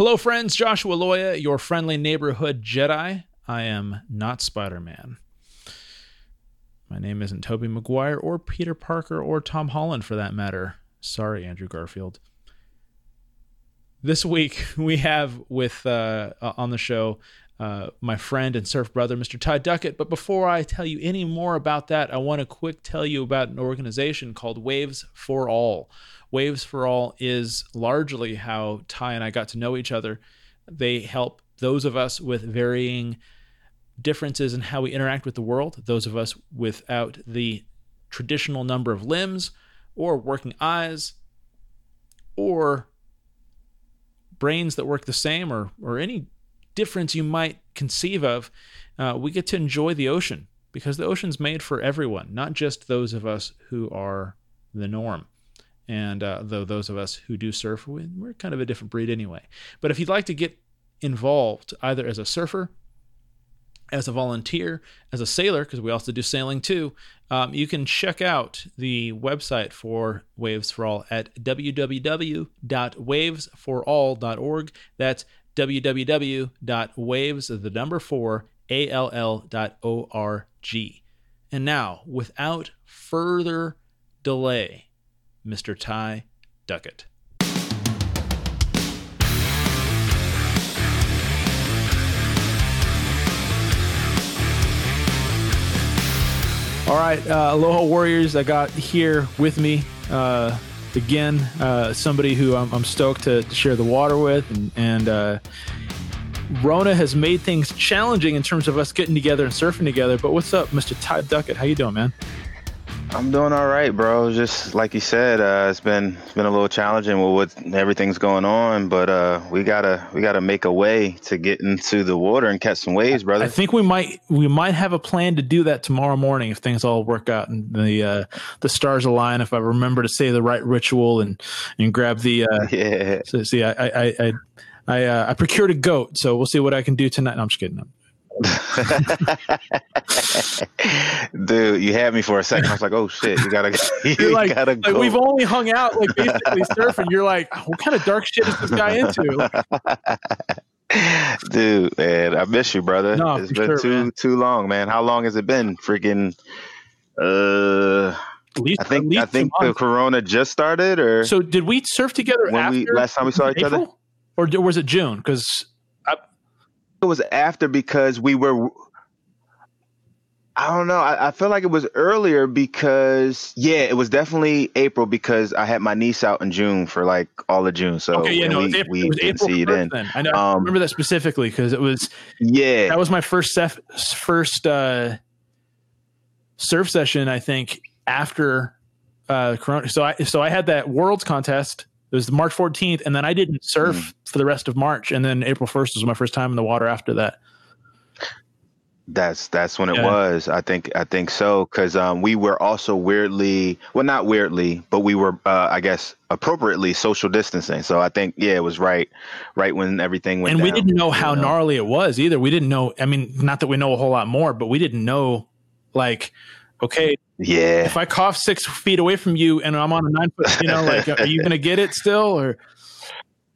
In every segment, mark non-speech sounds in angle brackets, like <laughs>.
Hello, friends. Joshua Loya, your friendly neighborhood Jedi. I am not Spider Man. My name isn't Tobey Maguire or Peter Parker or Tom Holland for that matter. Sorry, Andrew Garfield. This week <laughs> we have with uh, on the show uh, my friend and surf brother, Mr. Ty Duckett. But before I tell you any more about that, I want to quick tell you about an organization called Waves for All. Waves for All is largely how Ty and I got to know each other. They help those of us with varying differences in how we interact with the world, those of us without the traditional number of limbs or working eyes or brains that work the same or or any difference you might conceive of, uh, we get to enjoy the ocean because the ocean's made for everyone, not just those of us who are the norm. And uh, though those of us who do surf, we're kind of a different breed anyway. But if you'd like to get involved either as a surfer, as a volunteer, as a sailor, because we also do sailing too, um, you can check out the website for Waves for All at www.wavesforall.org. That's www.waves, the number four, all.org. And now, without further delay, Mr. Ty Duckett. All right, uh, Aloha Warriors, I got here with me uh, again uh, somebody who I'm, I'm, stoked to, to, share the water with, and, and uh, Rona has made things challenging in terms of us getting together and surfing together. But what's up, Mr. Ty Duckett? How you doing, man? I'm doing all right, bro. Just like you said, uh, it's been it's been a little challenging with what everything's going on, but uh, we gotta we gotta make a way to get into the water and catch some waves, brother. I think we might we might have a plan to do that tomorrow morning if things all work out and the uh, the stars align. If I remember to say the right ritual and and grab the uh, <laughs> yeah. So, see, I I I I, uh, I procured a goat, so we'll see what I can do tonight. No, I'm just kidding. <laughs> Dude, you had me for a second. I was like, "Oh shit, you gotta, <laughs> <laughs> you like, gotta like we've only hung out like basically surfing. You're like, what kind of dark shit is this guy into? Dude, man, I miss you, brother. No, it's been sure, too man. too long, man. How long has it been? Freaking, uh, least, I think I think the corona just started, or so did we surf together when after we last time we saw each April? other? or was it June? Because it was after because we were I don't know. I, I, feel like it was earlier because yeah, it was definitely April because I had my niece out in June for like all of June. So okay, yeah, no, we, it was April, we it didn't April see it then. then. I know. I Um, remember that specifically because it was Yeah, that was my first sef- first uh, surf session. I think after uh, Corona. So I so I had that Worlds contest. It was March 14th, and then I didn't surf Mm. for the rest of March, and then April 1st was my first time in the water after that. that's that's when it Yeah. was. I think I think so because um, we were also weirdly well, not weirdly, but we were uh, I guess appropriately social distancing. So I think yeah, it was right right when everything went. and we didn't know how gnarly it was either. We didn't know. I mean, not that we know a whole lot more, but we didn't know. Like, okay, Yeah, if I cough six feet away from you and I'm on a nine foot, you know, like, are you going to get it still? Or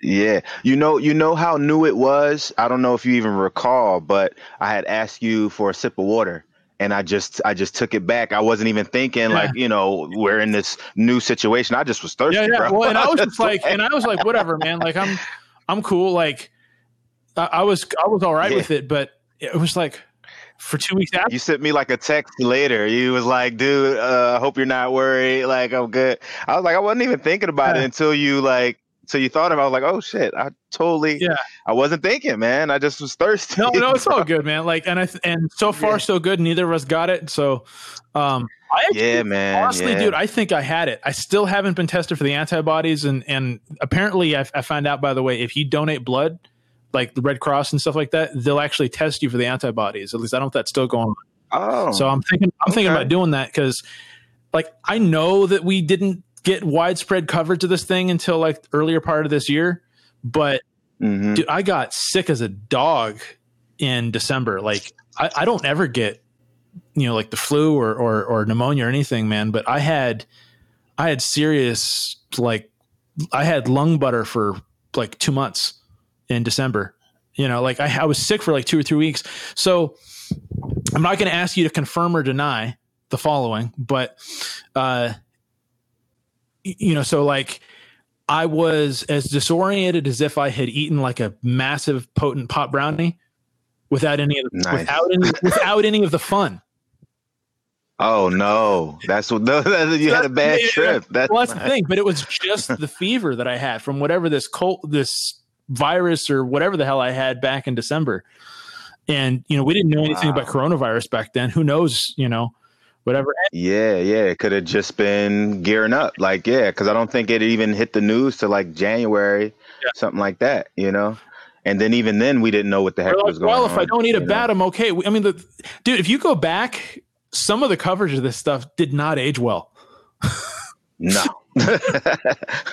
Yeah, you know, you know how new it was. I don't know if you even recall, but I had asked you for a sip of water, and I just, I just took it back. I wasn't even thinking Yeah. like, you know, we're in this new situation. I just was thirsty, yeah, yeah. bro. Well, and I was just like, <laughs> and I was like, whatever, man. Like, I'm, I'm cool. Like, I, I was, I was all right Yeah. with it, but it was like for two weeks after. you sent me like a text later. You was like, dude, uh, I hope you're not worried. Like, I'm good. I was like, I wasn't even thinking about Yeah. it until you like, so you thought of. it. I was like, oh shit, I totally, Yeah. I wasn't thinking, man. I just was thirsty. No, no, it's all <laughs> good, man. Like, and I, th- and so far Yeah. so good. Neither of us got it. So, um, I actually, Yeah, man. honestly, yeah. dude, I think I had it. I still haven't been tested for the antibodies, and and apparently, I, I found out by the way, if you donate blood, like the Red Cross and stuff like that, they'll actually test you for the antibodies. At least I don't know if that's still going on. Oh, So I'm thinking, I'm thinking about doing that because, like, I know that we didn't get widespread coverage of this thing until like earlier part of this year, but mhm. dude, I got sick as a dog in December. Like, I, I don't ever get, you know, like the flu or, or or pneumonia or anything, man. But I had, I had serious like, I had lung butter for like two months, in December. You know, like I, I was sick for like two or three weeks. So I'm not going to ask you to confirm or deny the following, but, uh, you know, so like I was as disoriented as if I had eaten like a massive potent pot brownie without any of the, Nice. without any without any of the fun. Oh no, that's what no, <laughs> you had a bad trip. That's well, that's the thing. But it was just the fever that I had from whatever this cold, this virus or whatever the hell I had back in December. And you know, we didn't know anything about coronavirus back then. Who knows? You know, whatever. Yeah, yeah, it could have just been gearing up. Like, yeah, because I don't think it even hit the news to like January, Yeah. something like that, you know. And then even then, we didn't know what the heck like, was going on. well, on. if I don't eat a know? bat, I'm okay. I mean, the dude, if you go back, some of the coverage of this stuff did not age well. no, <laughs>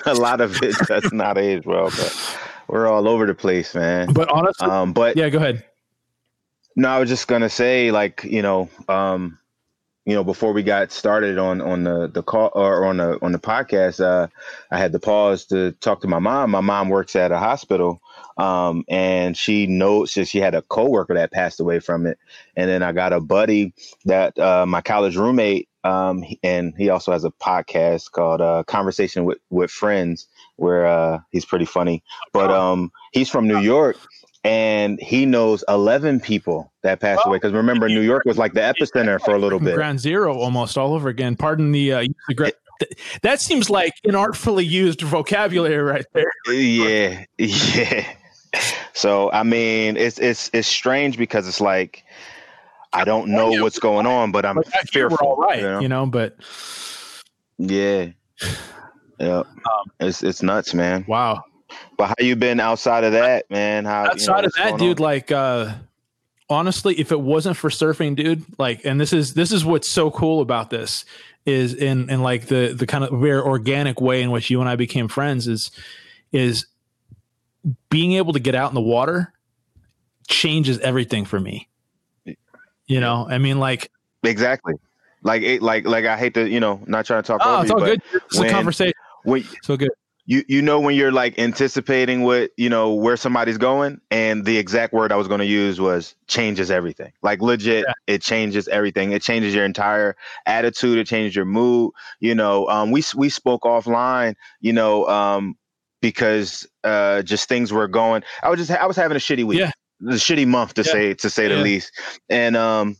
a lot of it does not age well, but we're all over the place, man. But honestly, Um, but yeah, go ahead. No, I was just gonna say, like, you know, um, you know, before we got started on on the the call or on the on the podcast, uh, I had to pause to talk to my mom. My mom works at a hospital, um, and she knows that she had a coworker that passed away from it, and then I got a buddy that uh, my college roommate, um, and he also has a podcast called uh, Conversation with with Friends, where uh, he's pretty funny, but um, he's from New York and he knows 11 people that passed away. Because remember new york was like the epicenter for a little bit. Ground zero almost all over again. Pardon the, uh, use gra- th- that seems like an artfully used vocabulary right there. yeah. Yeah. So i mean it's it's it's strange because it's like i don't know what's going on but i'm Like, actually, we're fearful all right, you know? you know, but yeah yeah Um, it's it's nuts man. Wow. but how you been outside of that man? How you know, outside of that dude on? like uh honestly if it wasn't for surfing dude like and this is this is what's so cool about this is in in like the the kind of very organic way in which you and I became friends is is being able to get out in the water changes everything for me. You know i mean like exactly. Like it like like i hate to you know not trying to talk oh over it's all but good. It's a conversation when so good you you know when you're like anticipating what you know where somebody's going and the exact word i was going to use was changes everything like legit Yeah. it changes everything it changes your entire attitude it changes your mood you know um we we spoke offline you know um because uh just things were going i was just i was having a shitty week Yeah. the shitty month to Yeah. say to say Yeah. the least and um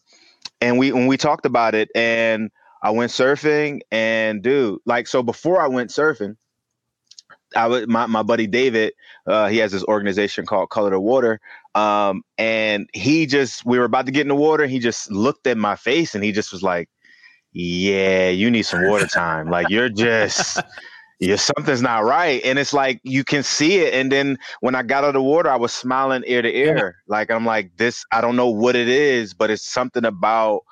and we when we talked about it and I went surfing and dude, like so before I went surfing, I would my, my buddy David, uh, he has this organization called Color the Water. Um, and he just we were about to get in the water, he just looked at my face and he just was like, Yeah, you need some water time. like you're just yeah, something's not right. And it's like you can see it. And then when I got out of the water, I was smiling ear to ear. Like I'm like, this, I don't know what it is, but it's something about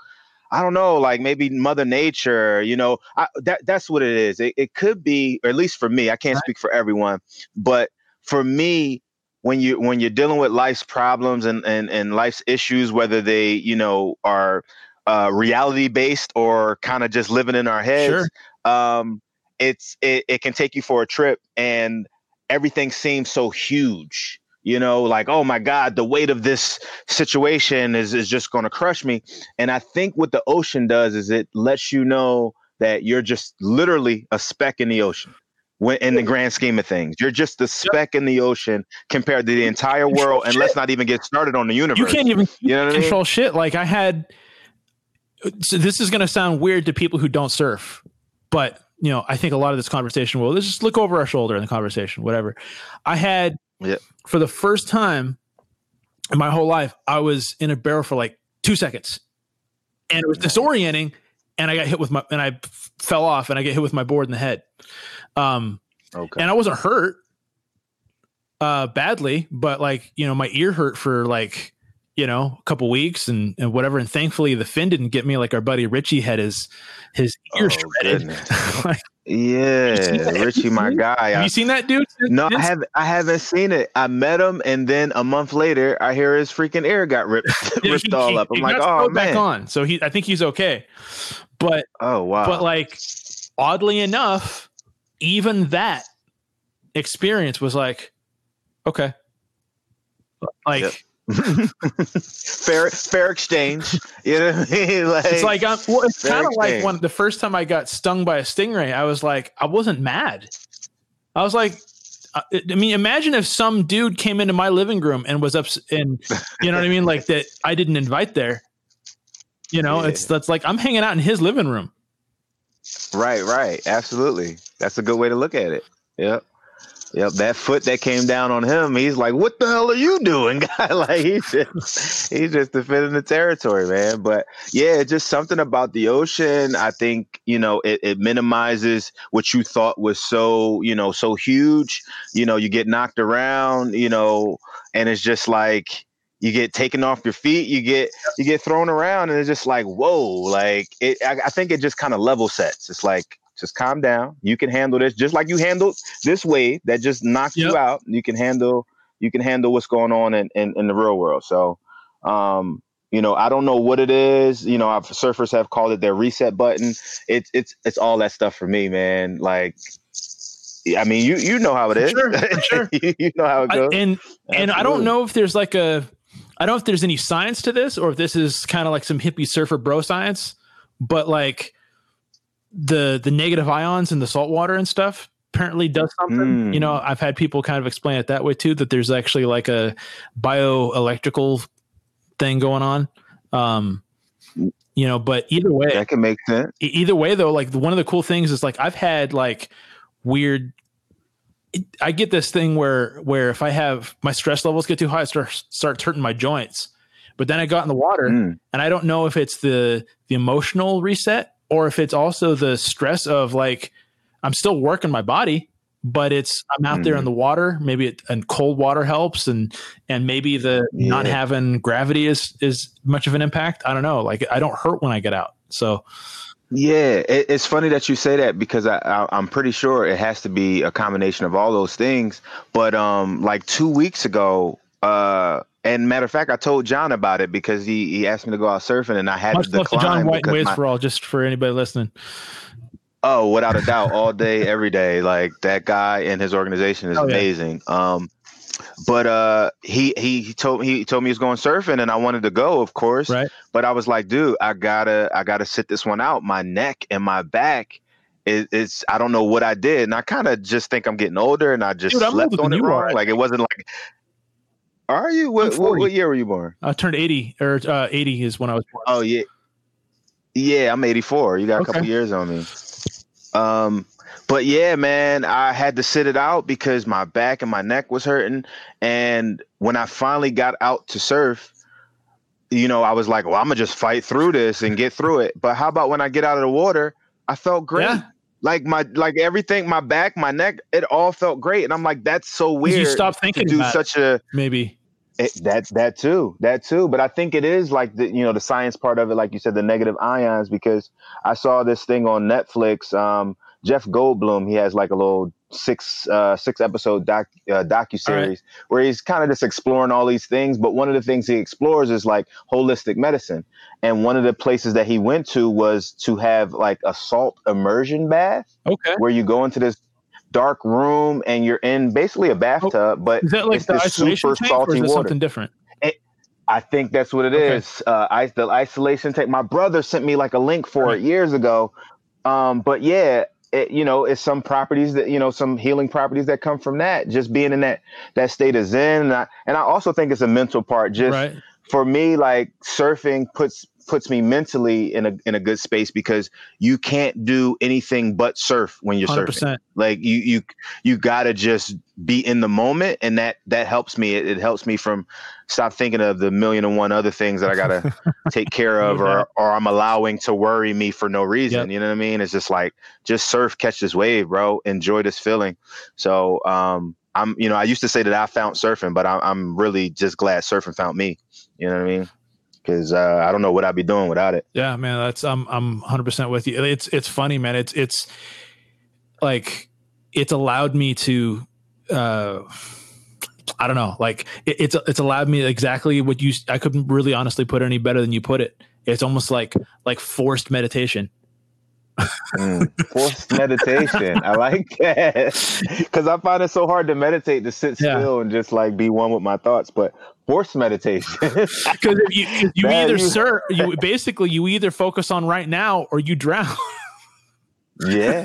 I don't know, like maybe Mother Nature, you know, I, that that's what it is. It, it could be, or at least for me, I can't Right. speak for everyone, but for me, when you when you're dealing with life's problems and and, and life's issues, whether they you know are uh, reality based or kind of just living in our heads, um, it's it, it can take you for a trip, and everything seems so huge. You know, like oh my God, the weight of this situation is is just going to crush me. And I think what the ocean does is it lets you know that you're just literally a speck in the ocean. When, in the grand scheme of things, you're just a speck in the ocean compared to the entire world. And let's not even get started on the universe. you can't even You know what I mean? control shit. Like I had. So this is going to sound weird to people who don't surf, but you know, I think a lot of this conversation will let's just look over our shoulder in the conversation, whatever. I had Yeah. for the first time in my whole life, I was in a barrel for like two seconds, and it was disorienting, and I got hit with my and I f- fell off, and I get hit with my board in the head. Um, Okay. and I wasn't hurt uh badly, but like, you know, my ear hurt for like, you know, a couple weeks and, and whatever. And thankfully the fin didn't get me like our buddy Richie had his his ear Oh, shredded. <laughs> like, Yeah, seen that? Have you Richie, my guy. have you seen that dude? no, I haven't. I haven't seen it. I met him, and then a month later, I hear his freaking ear got ripped, Yeah, <laughs> <laughs> ripped he- all he- up. I'm he like, oh sewed back man. on. So he I think he's okay. But Oh wow. but like oddly enough, even that experience was like, okay, Like Yep. Fair fair exchange. You know what I mean? <laughs> Like, it's like I'm, well, it's kind of like when the first time I got stung by a stingray, I was like, I wasn't mad. I was like, I I mean, imagine if some dude came into my living room and was up and you know what I mean, like that I didn't invite there. You know, Yeah. it's that's like I'm hanging out in his living room. Right, right. Absolutely. That's a good way to look at it. Yep. Yep. That foot that came down on him, he's like, What the hell are you doing? <laughs> Guy like he's just he's just defending the territory, man. But yeah, it's just something about the ocean. I think, you know, it, it minimizes what you thought was so, you know, so huge. You know, you get knocked around, you know, and it's just like you get taken off your feet, you get you get thrown around, and it's just like, whoa, like it I, I think it just kind of level sets. It's like just calm down. You can handle this just like you handled this wave that just knocked Yep. you out. You can handle you can handle what's going on in, in, in the real world. So um, you know, I don't know what it is. You know, I've, surfers have called it their reset button. It's it's it's all that stuff for me, man. Like, I mean, you you know how it is. For sure, for <laughs> sure. you, you know how it I, goes. and and I don't know if there's like a I don't know if there's any science to this or if this is kind of like some hippie surfer bro science, but like the the negative ions in the salt water and stuff apparently does something. Mm. You know, I've had people kind of explain it that way too that there's actually like a bioelectrical thing going on. Um you know, but either way, That can make sense. Either way though like one of the cool things is like i've had like weird i get this thing where where if i have my stress levels get too high i start starts hurting my joints but then i got in the water Mm. and i don't know if it's the the emotional reset or if it's also the stress of like i'm still working my body but it's i'm out there in Mhm. the water. Maybe it, and cold water helps and and maybe the not having gravity is is much of an impact. I don't know. Like i don't hurt when i get out. So Yeah, it, it's funny that you say that because I, I I'm pretty sure it has to be a combination of all those things. But um, like two weeks ago, uh, and matter of fact, I told John about it because he he asked me to go out surfing, and I had Much to love to decline John White Waves my- for all, just for anybody listening. Oh, without a doubt, all day, every day. Like that guy and his organization is Oh, yeah. amazing. Um, but uh, he he told he told me he was going surfing, and I wanted to go, of course. Right. But I was like, dude, I gotta I gotta sit this one out. My neck and my back. Is, it's I don't know what I did, and I kind of just think I'm getting older, and I just Dude, slept on it wrong. Like it wasn't like. Are you? What, what what year were you born? I turned 80 or uh, 80 is when I was born. Oh yeah, yeah. I'm 84. You got a couple years on me. Um, but yeah, man, I had to sit it out because my back and my neck was hurting. And when I finally got out to surf, you know, I was like, well, I'm gonna just fight through this and get through it. But how about when I get out of the water, I felt great. Yeah. Like my like everything, my back, my neck, it all felt great. And I'm like, that's so weird you stop thinking to do such a maybe. It, that that too, that too. But I think it is like the you know the science part of it, like you said, the negative ions. Because I saw this thing on Netflix. Um, Jeff Goldblum, he has like a little six uh, six episode doc uh, docu series where he's kind of just exploring all these things. But one of the things he explores is like holistic medicine. And one of the places that he went to was to have like a salt immersion bath Okay. where you go into this dark room and you're in basically a bathtub, but Is that like it's the isolation super tank or is salty it water. something different? I think that's what it Okay. is. Uh, I, the isolation tank. My brother sent me like a link for Right. it years ago. Um, but yeah, it, you know, it's some properties that you know, some healing properties that come from that. Just being in that that state of zen, and I, and I also think it's a mental part. Just right. for me, like surfing puts puts me mentally in a in a good space because you can't do anything but surf when you're surfing. 100%. like you you you gotta just be in the moment and that that helps me. It, it helps me from stop thinking of the million and one other things that i gotta <laughs> take care of No or or i'm allowing to worry me for no reason Yep. you know what i mean? It's just like just surf catch this wave bro. Enjoy this feeling. So um i'm you know i used to say that i found surfing but i'm, I'm really just glad surfing found me you know what i mean because uh, i don't know what i'd be doing without it Yeah, man, that's I'm I'm 100% with you. It's it's funny, man. It's it's like it's allowed me to uh I don't know, like it, it's it's allowed me exactly what you I couldn't really honestly put any better than you put it. It's almost like like forced meditation. Mm, forced meditation. I like that <laughs> because I find it so hard to meditate to sit Yeah. still and just like be one with my thoughts. But forced meditation. <laughs> Because you, 'cause you Man, either you- sir, you basically you either focus on right now or you drown. <laughs> yeah.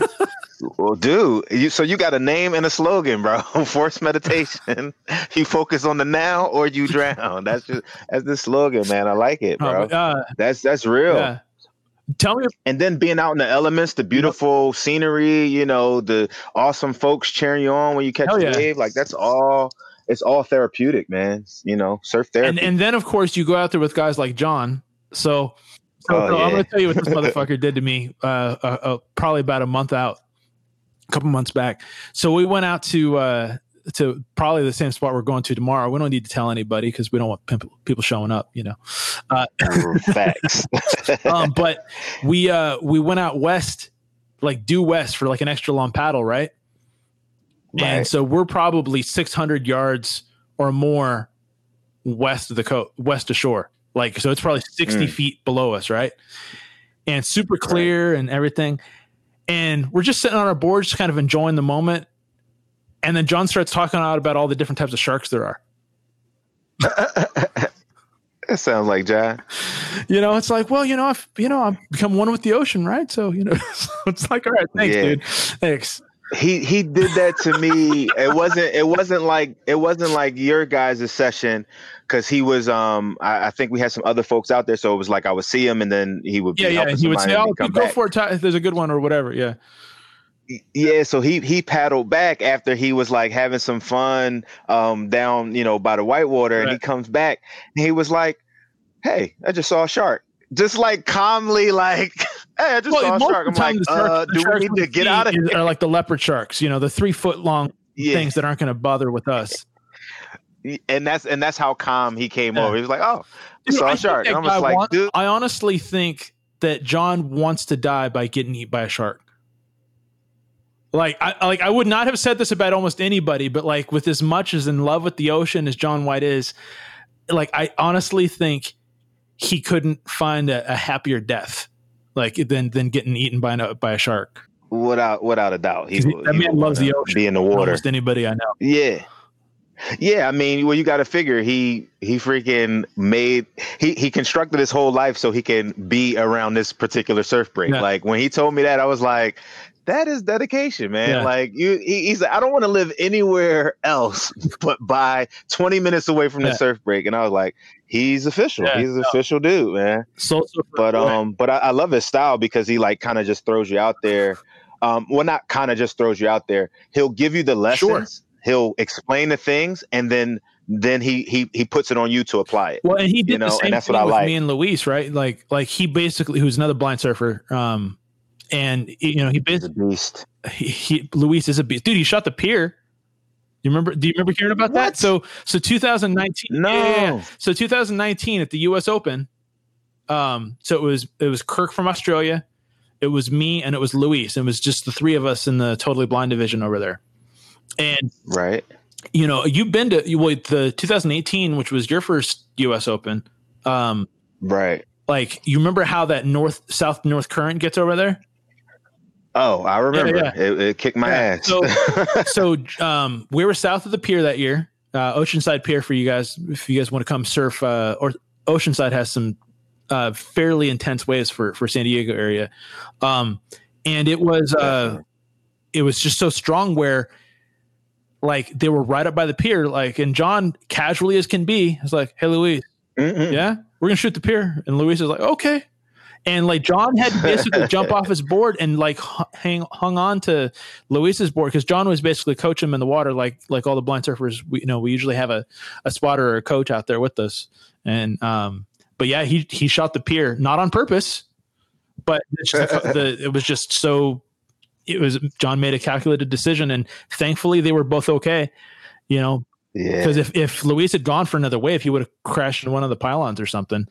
Well, dude, you, so you got a name and a slogan, bro. Forced meditation. you focus on the now or you drown. That's just that's the slogan, man. I like it, bro. Uh, but, uh, that's that's real. yeah. Tell me, and then being out in the elements, the beautiful scenery, you know, the awesome folks cheering you on when you catch a yeah. wave, like that's all. It's all therapeutic, man. You know, surf therapy. and then of course you go out there with guys like John. So, so, Oh, so I'm going to tell you what this <laughs> motherfucker did to me. Uh, uh, uh, probably about a month out, a couple months back. So we went out to uh, to probably the same spot we're going to tomorrow. We don't need to tell anybody because we don't want people showing up. You know. <laughs> Facts. um, but we uh we went out west, like due west for like an extra long paddle, right? And so we're probably 600 yards or more west of the coast, west of shore. Like so, it's probably 60 Mm. feet below us, right? And super clear and everything. And we're just sitting on our boards, just kind of enjoying the moment. And then John starts talking out about all the different types of sharks there are. <laughs> That sounds like John. You know, it's like, well, you know, I've you know, I've become one with the ocean, right? So, you know, <laughs> it's like, all right, thanks, Yeah. dude. Thanks. He he did that to me. It wasn't it wasn't like it wasn't like your guys' session because he was um I, I think we had some other folks out there, so it was like I would see him and then he would be Yeah, yeah. He would say, "Oh, go back. for it there's a good one or whatever." Yeah, Yeah, so he he paddled back after he was like having some fun um down, you know, by the whitewater and he comes back and he was like, Hey, I just saw a shark. Just like calmly like, <laughs> Hey, I just saw a shark. I'm like, sharks- uh, do we need to get out of here? Are like the leopard sharks, you know, the three foot long Yeah. things that aren't going to bother with us. And that's and that's how calm he came Yeah. over. He was like, Oh, I Dude, saw I a shark. I'm just like, want- dude, I honestly think that John wants to die by getting eaten by a shark. Like I like I would not have said this about almost anybody, but like with as much as in love with the ocean as John White is, like I honestly think he couldn't find a, a happier death like than than getting eaten by a by a shark. without without a doubt. He, He- that he man loves the ocean. Be in the water. Almost anybody I know. Yeah. Yeah, I mean, well, you got to figure he he freaking made he he constructed his whole life so he can be around this particular surf break. Yeah. Like when he told me that, I was like, that is dedication, man. Yeah. Like you, he, he's like, I don't want to live anywhere else <laughs> but by 20 minutes away from Yeah. the surf break. And I was like, he's official. Yeah, he's an official dude, man So, so but um but I, I love his style because he like kind of just throws you out there um well not kind of just throws you out there he'll give you the lessons he'll explain the things and then then he he he puts it on you to apply it Well, and he did You know, the and same that's thing what I with like. me and Luis, right? Like, like he basically, who's another blind surfer, um, and you know, he basically, a beast he, he Luis is a beast, dude. He shot the pier. You remember? Do you remember hearing about that? So, so 2019. no yeah. So 2019 at the U.S. Open. Um, so it was it was Kirk from Australia, it was me, and it was Luis. It was just the three of us in the totally blind division over there. And right you know, you've been to you well, the 2018, which was your first U.S. Open. Um, right like you remember how that north south north current gets over there? Oh i remember yeah. It, it kicked my Yeah. ass So- <laughs> so um, we were south of the pier that year, uh, Oceanside Pier for you guys. If you guys want to come surf, uh, or Oceanside has some uh, fairly intense waves for for San Diego area, um, and it was uh, it was just so strong where. Like they were right up by the pier, like and John casually as can be was like, "Hey, Luis, Mm-mm. yeah, we're gonna shoot the pier. And Luis is like, okay. And like John had to basically <laughs> jump off his board and like hang hung on to Luis's board because John was basically coaching him in the water, like like all the blind surfers. We you know we usually have a a spotter or a coach out there with us. And um, but yeah, he he shot the pier not on purpose, but the, the it was just so. It was John made a calculated decision, and thankfully they were both okay. You know, yeah because if, if Luis had gone for another wave, he would have crashed in one of the pylons or something.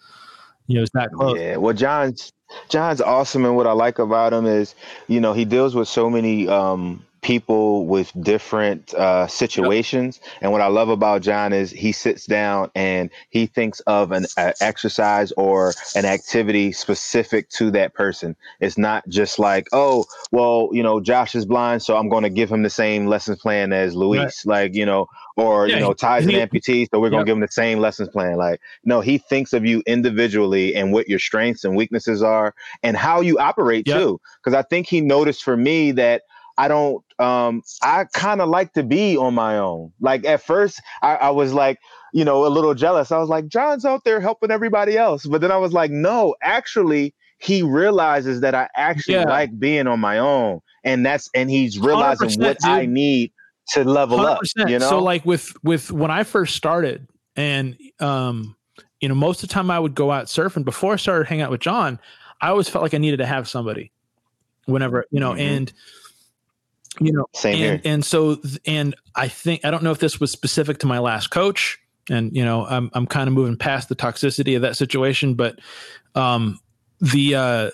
You know, it's that close. Yeah, well, John's John's awesome, and what I like about him is, you know, he deals with so many um, people with different uh, situations. Yep. And what I love about John is he sits down and he thinks of an exercise or an activity specific to that person. It's not just like, oh, well, you know, Josh is blind, so I'm going to give him the same lesson plan as Luis. Right. Like, you know, or yeah, you know Ty's an amputee so we're going to give him the same lessons plan like no he thinks of you individually and what your strengths and weaknesses are and how you operate yep. too because i think he noticed for me that i don't um i kind of like to be on my own like at first I, I was like you know a little jealous i was like john's out there helping everybody else but then i was like no actually he realizes that i actually yeah. like being on my own and that's and he's realizing what dude. i need to level 100%. up. You know, so like with with when I first started, and um, you know, most of the time I would go out surfing. Before I started hanging out with John, I always felt like I needed to have somebody. Whenever you know, mm-hmm. and you know, same and, here. And so, and I think I don't know if this was specific to my last coach, and you know, I'm I'm kind of moving past the toxicity of that situation, but um, the uh,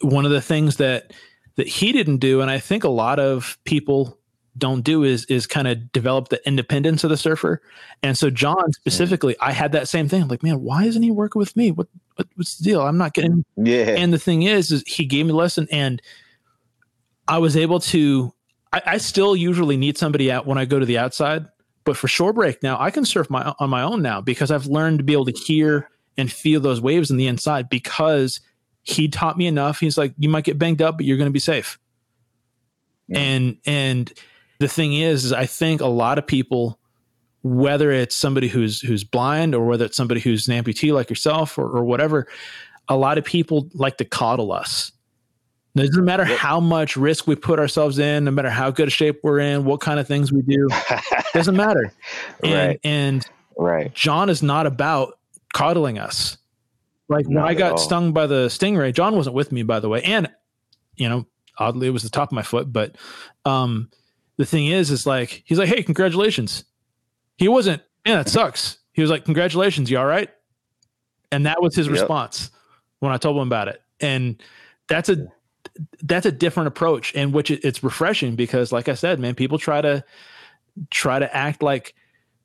one of the things that that he didn't do, and I think a lot of people don't do is is kind of develop the independence of the surfer. And so John specifically, I had that same thing. I'm like, man, why isn't he working with me? What, what what's the deal? I'm not getting. Yeah. And the thing is, is he gave me a lesson, and I was able to. I, I still usually need somebody out when I go to the outside, but for shore break now, I can surf my on my own now because I've learned to be able to hear and feel those waves in the inside because he taught me enough. He's like, you might get banged up, but you're going to be safe. Yeah. And and the thing is, is I think a lot of people, whether it's somebody who's who's blind or whether it's somebody who's an amputee like yourself or, or whatever, a lot of people like to coddle us. It doesn't matter yep. how much risk we put ourselves in, no matter how good a shape we're in, what kind of things we do, <laughs> doesn't matter. And, right. and right. John is not about coddling us. Like not when I got all. stung by the stingray, John wasn't with me, by the way, and you know, oddly, it was the top of my foot, but um, the thing is, is like he's like, "Hey, congratulations." He wasn't, "Yeah, that sucks." He was like, "Congratulations, you all right?" And that was his yep. response when I told him about it. And that's a that's a different approach, in which it's refreshing because, like I said, man, people try to try to act like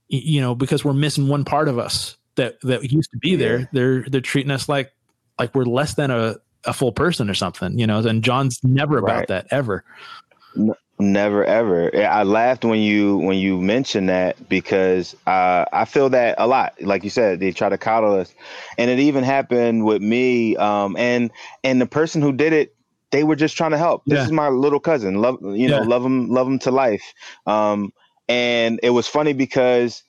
you know because we're missing one part of us that that used to be there. They're they're treating us like like we're less than a a full person or something, you know. And John's never about right. that ever. Never ever. I laughed when you when you mentioned that because uh, I feel that a lot. Like you said, they try to coddle us, and it even happened with me. Um, and and the person who did it, they were just trying to help. This yeah. is my little cousin. Love you know, yeah. love him, love him to life. Um, and it was funny because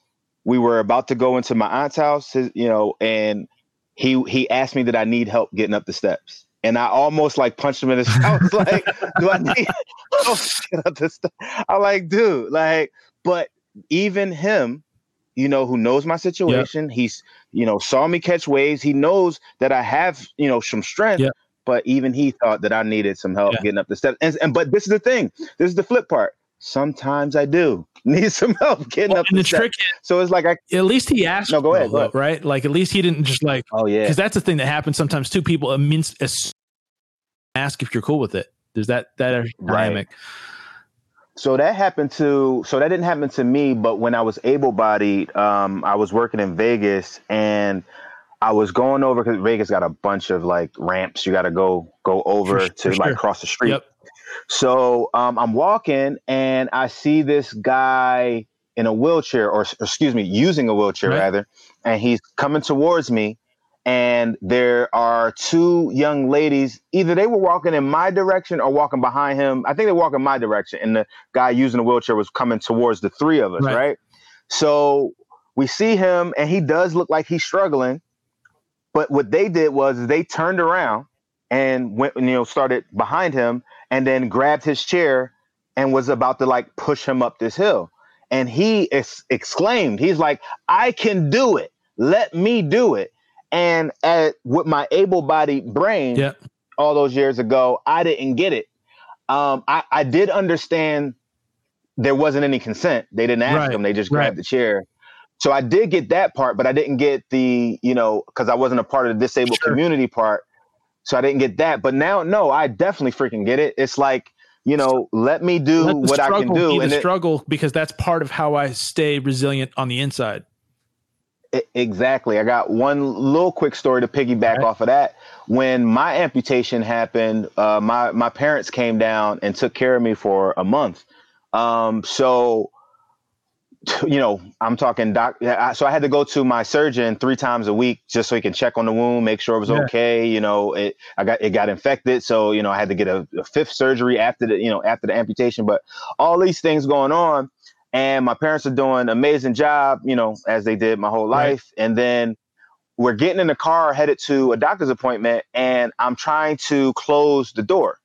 we were about to go into my aunt's house, you know, and he he asked me that I need help getting up the steps and I almost like punched him in his. <laughs> Was like, "Do I need <laughs> oh, get out this stuff?" I like, dude, like, but even him, you know, who knows my situation, yep. he's you know saw me catch waves. He knows that I have you know some strength. Yep. But even he thought that I needed some help yeah. getting up the steps. And, and but this is the thing. This is the flip part. Sometimes I do <laughs> need some help getting well, up the, the trick is, so it's like I at least he asked no go ahead, go ahead. right like at least he didn't just like oh yeah because that's the thing that happens sometimes too people means ask if you're cool with it there's that that dynamic right. so that happened to so that didn't happen to me but when i was able-bodied um i was working in vegas and I was going over because Vegas got a bunch of like ramps you got to go go over for, to for like cross the street. Yep. So um, I'm walking and I see this guy in a wheelchair, or excuse me, using a wheelchair right. rather, and he's coming towards me. And there are two young ladies. Either they were walking in my direction or walking behind him. I think they walk in my direction, and the guy using the wheelchair was coming towards the three of us, right? right? So we see him, and he does look like he's struggling. But what they did was they turned around and went, you know, started behind him and then grabbed his chair and was about to like push him up this hill. And he ex- exclaimed, he's like, I can do it. Let me do it. And at, with my able bodied brain yep. all those years ago, I didn't get it. Um, I, I did understand there wasn't any consent. They didn't ask right. him, they just grabbed right. the chair. So I did get that part, but I didn't get the, you know, because I wasn't a part of the disabled sure. community part. So I didn't get that. But now, no, I definitely freaking get it. It's like you know, let me do Let what I can struggle do. be And the it- struggle because that's part of how I stay resilient on the inside. E- Exactly. I got one little quick story to piggyback Okay. off of that. When my amputation happened, uh, my my parents came down and took care of me for a month. Um, so, <laughs> you know, I'm talking doc. So I had to go to my surgeon three times a week just so he can check on the wound, make sure it was Yeah. okay. You know, it I got it got infected, so you know I had to get a, a fifth surgery after the you know after the amputation. But all these things going on, and my parents are doing an amazing job, you know, as they did my whole Right. life. And then we're getting in the car headed to a doctor's appointment, and I'm trying to close the door,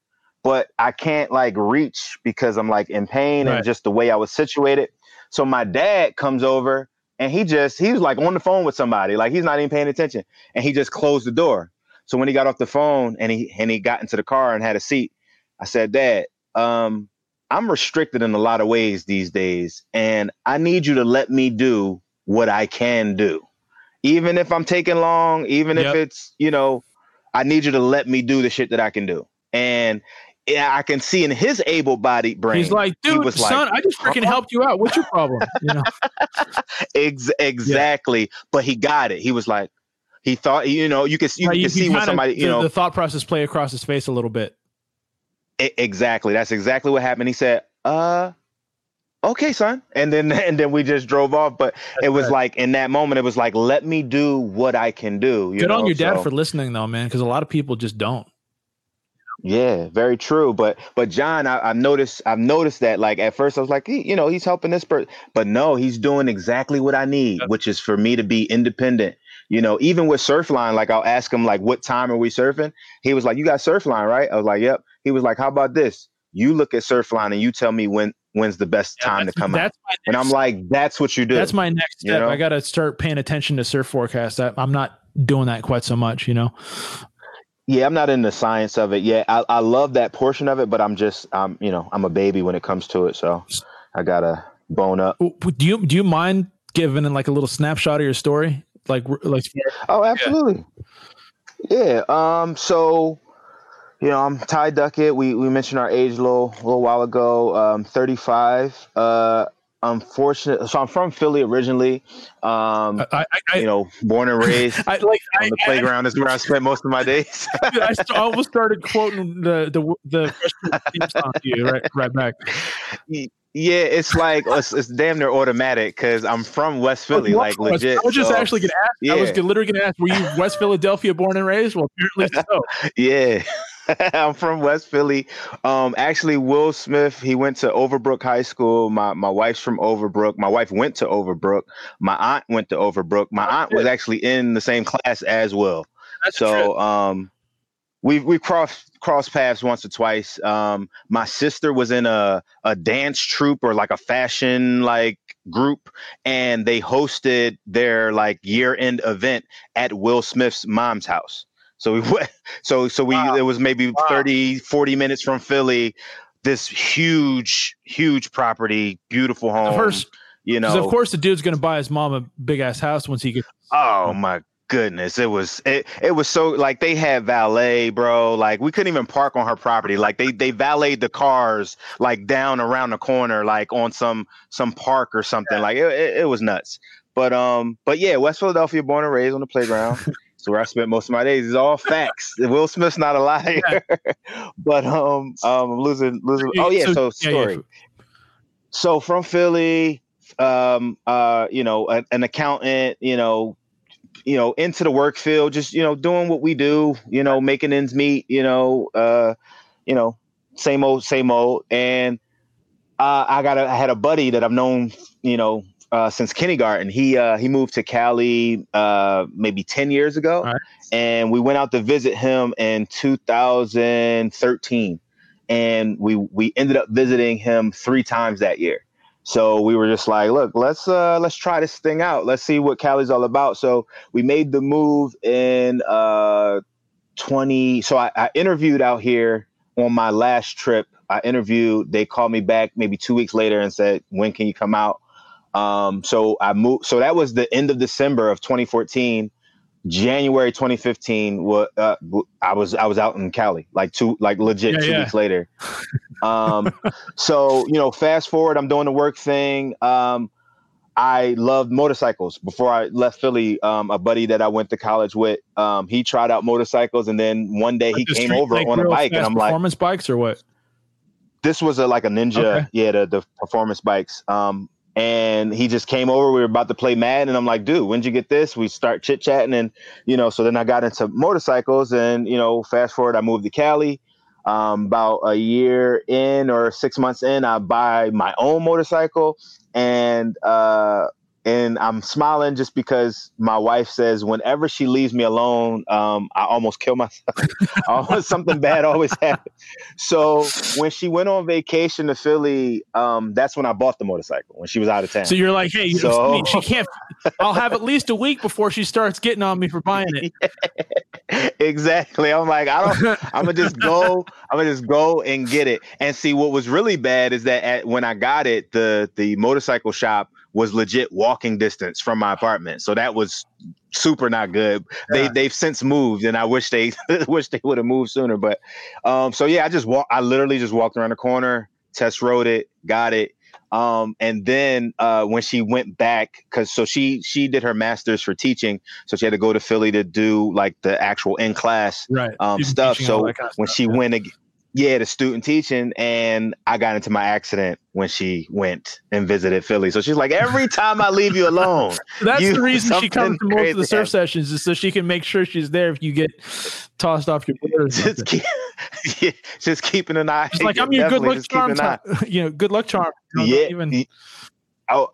but I can't like reach because I'm like in pain Right. and just the way I was situated. So my dad comes over and he just he was like on the phone with somebody, like he's not even paying attention, and he just closed the door. So when he got off the phone and he and he got into the car and had a seat, I said, Dad, um, I'm restricted in a lot of ways these days, and I need you to let me do what I can do. Even if I'm taking long, even Yep. if it's, you know, I need you to let me do the shit that I can do. And yeah, I can see in his able bodied brain. He's like, he dude, like, son, I just freaking helped you out. What's your problem? <laughs> You know, Ex- exactly. But he got it. He was like, he thought, you know, you can, you Right, can see when somebody, you the, know, the thought process play across his face a little bit. E- exactly. That's exactly what happened. He said, "Uh, okay, son," and then <laughs> and then we just drove off. But it was right. like in that moment, it was like, "Let me do what I can do." You Good on your dad So, for listening, though, man, because a lot of people just don't. Yeah, very true. But but John, I, I've noticed I've noticed that like at first I was like, he, you know, he's helping this person, but no, he's doing exactly what I need, Yep. which is for me to be independent. You know, even with Surfline, like I'll ask him like, "What time are we surfing?" He was like, "You got Surfline, right?" I was like, "Yep." He was like, "How about this? You look at Surfline and you tell me when when's the best Yeah, time to come out." And I'm like, "That's what you do." that's my next you step. know? I got to start paying attention to surf forecast. I, I'm not doing that quite so much, you know. Yeah, I'm not in the science of it yet. I, I love that portion of it, but I'm just, I'm, you know, I'm a baby when it comes to it, so I gotta bone up. Do you do you mind giving like a little snapshot of your story, like like Oh, absolutely. Yeah. Um. So, you know, I'm Ty Duckett. We we mentioned our age a little a little while ago. Um, 35. Uh, unfortunate. So I'm from Philly originally. Um, I I, you know, born and raised I like I, on the playground is where I spent most of my days. Dude, I, st- <laughs> almost started quoting the the the theme song to you right right back. yeah, it's like it's, it's damn near automatic because I'm from West Philly, Well, like legit. I was just so, actually gonna ask. Yeah. I was literally gonna ask, were you West Philadelphia born and raised? Well, apparently so. <laughs> Yeah. <laughs> I'm from West Philly. Um, actually, Will Smith, he went to Overbrook High School. My my wife's from Overbrook. My wife went to Overbrook. My aunt went to Overbrook. My aunt was actually in the same class as Will. That's. So um, we we crossed crossed paths once or twice. Um, my sister was in a a dance troupe or like a fashion like group, and they hosted their like year end event at Will Smith's mom's house. So we <laughs> went. So so we Wow. it was maybe Wow. 30, 40 minutes from Philly. This huge huge property, beautiful home. first- you know, of course the dude's gonna buy his mom a big ass house once he gets. Oh my goodness. It was it it was so like they had valet, bro. Like we couldn't even park on her property. Like they they valeted the cars like down around the corner, like on some some park or something. Like it, it, it was nuts. But um, but yeah, West Philadelphia, born and raised on the playground. <laughs> so where I spent most of my days. It's all facts. Will Smith's not a liar. <laughs> but um, um, I'm losing losing. Oh yeah, so, yeah, yeah. story so from Philly, um, uh, you know, an, an accountant, you know, you know, into the work field, just you know, doing what we do, you know, making ends meet, you know, uh, you know, same old, same old. And uh, I got a, I had a buddy that I've known, you know, uh, since kindergarten. He uh, he moved to Cali uh, maybe ten years ago, right. and we went out to visit him in 2013 and we we ended up visiting him three times that year. So we were just like, look, let's uh let's try this thing out. Let's see what Cali's all about. So we made the move in uh 20. So I, I interviewed out here on my last trip. I interviewed, they called me back maybe two weeks later and said, when can you come out? Um, so I moved, so that was the end of December of 2014. January 2015, what uh, I was I was out in Cali, like two like legit yeah, two yeah. weeks later. <laughs> Um, so you know, fast forward, I'm doing the work thing. Um, I loved motorcycles before I left Philly. Um, a buddy that I went to college with, um, he tried out motorcycles, and then one day he came over on a bike, and I'm like, performance bikes or what? This was a like a Ninja, okay. yeah, the, the performance bikes. Um, and he just came over. We were about to play Mad, and I'm like, dude, when'd you get this? We start chit chatting, and you know, so then I got into motorcycles, and you know, fast forward, I moved to Cali. Um, about a year in or six months in, I buy my own motorcycle, and uh, and I'm smiling just because my wife says whenever she leaves me alone, um, I almost kill myself. <laughs> something bad always happens. So when she went on vacation to Philly, um, that's when I bought the motorcycle when she was out of town. So you're like, hey, so, she can't. I'll have at least a week before she starts getting on me for buying it. <laughs> exactly. I'm like, I don't. I'm gonna just go. I'm gonna just go and get it. And see, what was really bad is that at, when I got it, the the motorcycle shop was legit walking distance from my apartment. So that was super not good. Yeah. They they've since moved, and I wish they <laughs> wish they would have moved sooner. But um, so yeah, I just walk. I literally just walked around the corner, test rode it, got it. Um, and then uh, when she went back, because so she she did her master's for teaching, so she had to go to Philly to do like the actual in class right. um, stuff. So kind of when stuff, she yeah. went again yeah, the student teaching, and I got into my accident when she went and visited Philly. So she's like, every <laughs> time I leave you alone, that's you, the <laughs> reason she comes to most of the surf sessions is so she can make sure she's there if you get tossed off your board. <laughs> Just, keep, yeah, just keeping an eye. She's like, I'm your good luck charm. You know, good luck charm. Yeah. Even... Oh,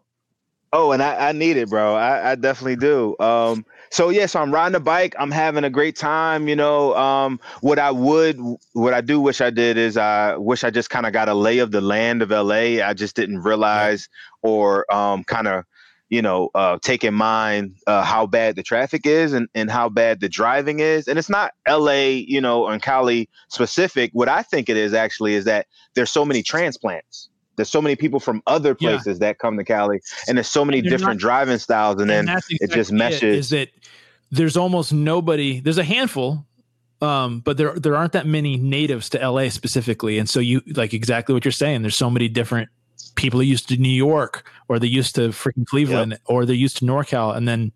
oh, and I, I need it, bro. I, I definitely do. Um, so yeah, so I'm riding a bike. I'm having a great time. You know, um, what I would, what I do wish I did is I wish I just kind of got a lay of the land of LA. I just didn't realize or um, kind of, you know, uh, take in mind uh, how bad the traffic is and, and how bad the driving is. And it's not LA, you know, and Cali specific. What I think it is actually is that there's so many transplants there's so many people from other places yeah. that come to Cali, and there's so many different not, driving styles, and, and then exactly it just meshes. It, is that there's almost nobody. There's a handful, um, but there there aren't that many natives to LA specifically, and so you like exactly what you're saying. There's so many different people are used to New York, or they're used to freaking Cleveland, yep. or they're used to NorCal, and then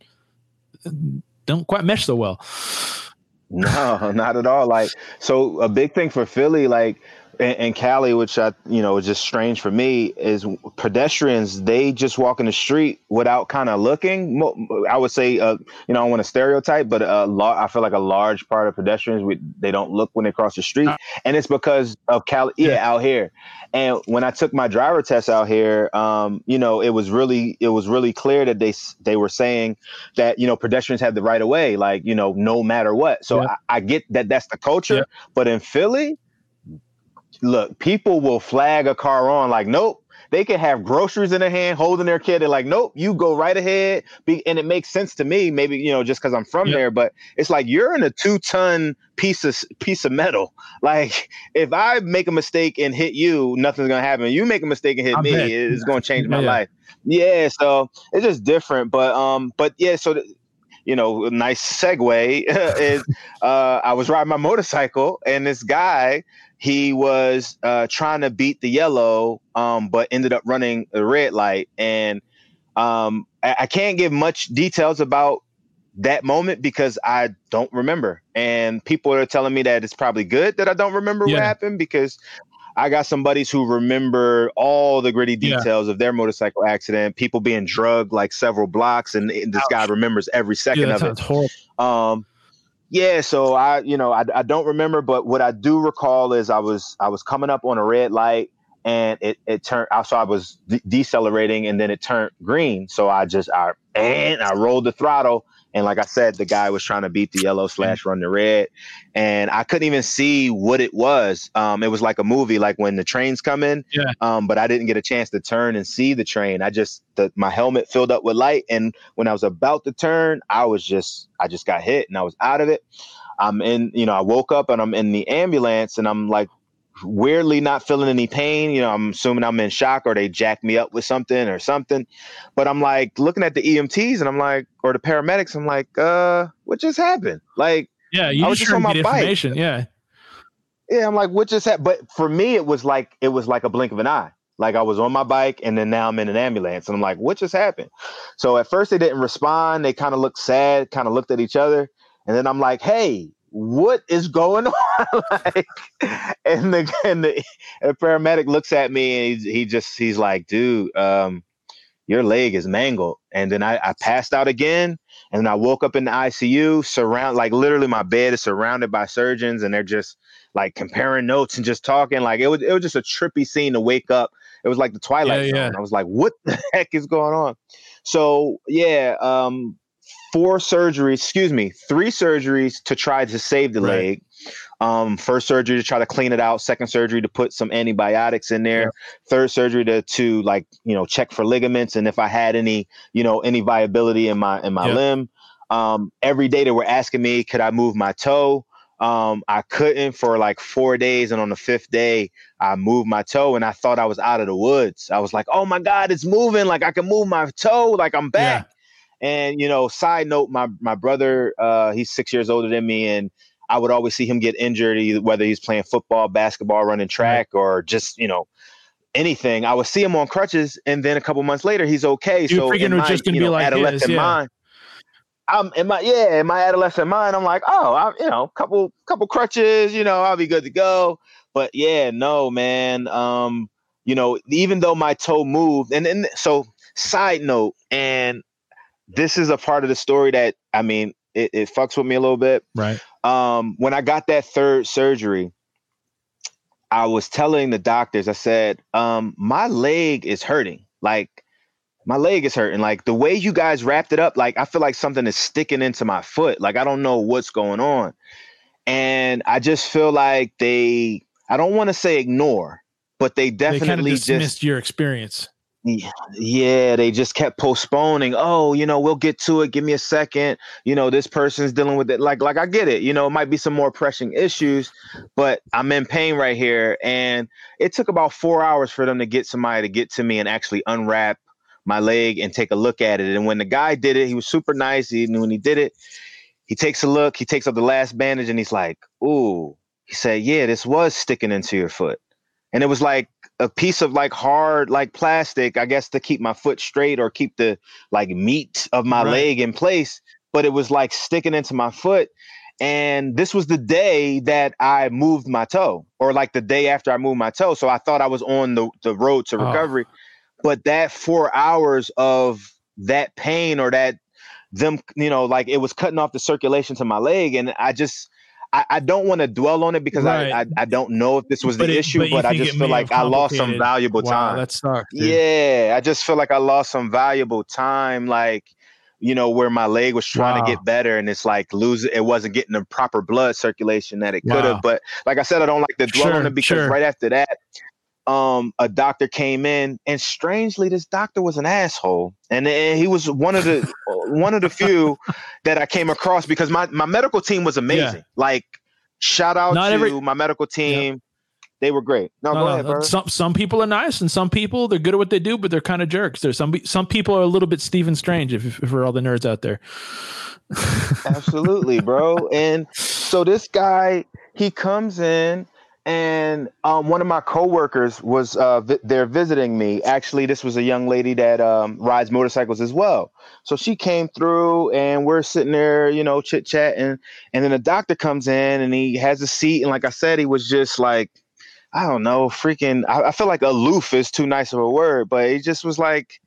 don't quite mesh so well. No, <laughs> not at all. Like so, a big thing for Philly, like and, Cali, which I, you know, is just strange for me, is pedestrians. They just walk in the street without kind of looking. I would say, uh, you know, I want to stereotype, but a lot. I feel like a large part of pedestrians, we, they don't look when they cross the street, and it's because of Cali. Yeah, yeah, out here. And when I took my driver test out here, um, you know, it was really, it was really clear that they they were saying that you know pedestrians have the right of way, like you know, no matter what. So yeah. I, I, get that that's the culture, yeah. but in Philly look, people will flag a car on like, nope. They can have groceries in their hand, holding their kid. They're like, nope, you go right ahead. Be, and it makes sense to me, maybe you know, just because I'm from yep. there. But it's like you're in a two ton piece of piece of metal. <laughs> Like if I make a mistake and hit you, nothing's gonna happen. You make a mistake and hit I me, bet. it's gonna <laughs> change my yeah. life. Yeah, so it's just different. But um, but yeah, so. Th- you know, nice segue <laughs> is uh, I was riding my motorcycle and this guy he was uh, trying to beat the yellow, um, but ended up running a red light. And um, I, I, can't give much details about that moment because I don't remember. And people are telling me that it's probably good that I don't remember yeah. what happened because I got some buddies who remember all the gritty details yeah. of their motorcycle accident, people being drugged like several blocks, and, and this Ouch. guy remembers every second yeah, of it. Horrible. Um, yeah, so I, you know, I, I don't remember, but what I do recall is I was I was coming up on a red light and it it turned. So I was de- decelerating and then it turned green. So I just I and I rolled the throttle and like I said, the guy was trying to beat the yellow slash run the red, and I couldn't even see what it was. Um, it was like a movie, like when the trains come in. Yeah. Um, but I didn't get a chance to turn and see the train. I just the, my helmet filled up with light, and when I was about to turn, I was just I just got hit and I was out of it. I'm in, you know, I woke up and I'm in the ambulance and I'm like weirdly not feeling any pain. You know, I'm assuming I'm in shock or they jacked me up with something or something. But I'm like looking at the EMTs and I'm like, or the paramedics, I'm like, uh, what just happened? Like, yeah, you I was just on my bike. Yeah. Yeah, I'm like, what just happened? But for me, it was like it was like a blink of an eye. Like I was on my bike and then now I'm in an ambulance. And I'm like, what just happened? So at first they didn't respond. They kind of looked sad, kind of looked at each other. And then I'm like, hey, what is going <laughs> on? <laughs> like, and the and the, the, paramedic looks at me and he, he just he's like, dude, um, your leg is mangled. And then I, I passed out again. And then I woke up in the ICU, surround like literally my bed is surrounded by surgeons, and they're just like comparing notes and just talking. Like it was it was just a trippy scene to wake up. It was like the Twilight yeah, Zone. Yeah. I was like, what the <laughs> heck is going on? So yeah, um, four surgeries, excuse me, three surgeries to try to save the right. leg. Um, first surgery to try to clean it out. Second surgery to put some antibiotics in there. Yeah. Third surgery to to like you know check for ligaments and if I had any you know any viability in my in my yeah. limb. Um, every day they were asking me could I move my toe. Um, I couldn't for like four days, and on the fifth day, I moved my toe, and I thought I was out of the woods. I was like, "Oh my god, it's moving! Like I can move my toe! Like I'm back!" Yeah. And you know, side note, my my brother, uh, he's six years older than me, and I would always see him get injured, whether he's playing football, basketball, running track, right. or just you know anything. I would see him on crutches, and then a couple months later, he's okay. So in my, just gonna you know, be like adolescent his, yeah. mind, I'm in my yeah, in my adolescent mind, I'm like, oh, I'm you know, couple couple crutches, you know, I'll be good to go. But yeah, no, man. Um, you know, even though my toe moved, and then so side note, and this is a part of the story that I mean, it, it fucks with me a little bit. Right. Um, when I got that third surgery, I was telling the doctors, I said, um, my leg is hurting. Like my leg is hurting. Like the way you guys wrapped it up, like I feel like something is sticking into my foot. Like I don't know what's going on. And I just feel like they I don't want to say ignore, but they definitely they kind of dismissed just, your experience. Yeah, they just kept postponing. Oh, you know, we'll get to it. Give me a second. You know, this person's dealing with it. Like, like I get it. You know, it might be some more pressing issues, but I'm in pain right here. And it took about four hours for them to get somebody to get to me and actually unwrap my leg and take a look at it. And when the guy did it, he was super nice. He when he did it, he takes a look. He takes up the last bandage and he's like, "Ooh." He said, "Yeah, this was sticking into your foot." And it was like a piece of like hard like plastic, I guess to keep my foot straight or keep the like meat of my right. leg in place, but it was like sticking into my foot. And this was the day that I moved my toe, or like the day after I moved my toe. So I thought I was on the, the road to oh. recovery. Oh. But that four hours of that pain or that them, you know, like it was cutting off the circulation to my leg. And I just I, I don't want to dwell on it because right. I, I, I don't know if this was but the it, issue, but, but I just feel like I lost some valuable wow, time. That sucks. Dude. Yeah, I just feel like I lost some valuable time, like you know, where my leg was trying wow. to get better, and it's like losing. It wasn't getting the proper blood circulation that it could have. But like I said, I don't like to dwell sure, on it because sure. right after that, um, a doctor came in, and strangely, this doctor was an asshole, and, and he was one of the <laughs> one of the few that I came across because my my medical team was amazing. Yeah. Like, shout out Not to every, my medical team. Yeah. They were great. No, no, go ahead, bro. Some some people are nice, and some people they're good at what they do, but they're kind of jerks. There's some some people are a little bit Stephen Strange, if, if for all the nerds out there. Absolutely, bro. <laughs> And so this guy, he comes in and um, one of my coworkers was uh, vi- there visiting me. Actually, this was a young lady that um, rides motorcycles as well. So she came through, and we're sitting there, you know, chit chatting. And then the doctor comes in, and he has a seat. And like I said, he was just like, I don't know, freaking. I, I feel like aloof is too nice of a word, but he just was like,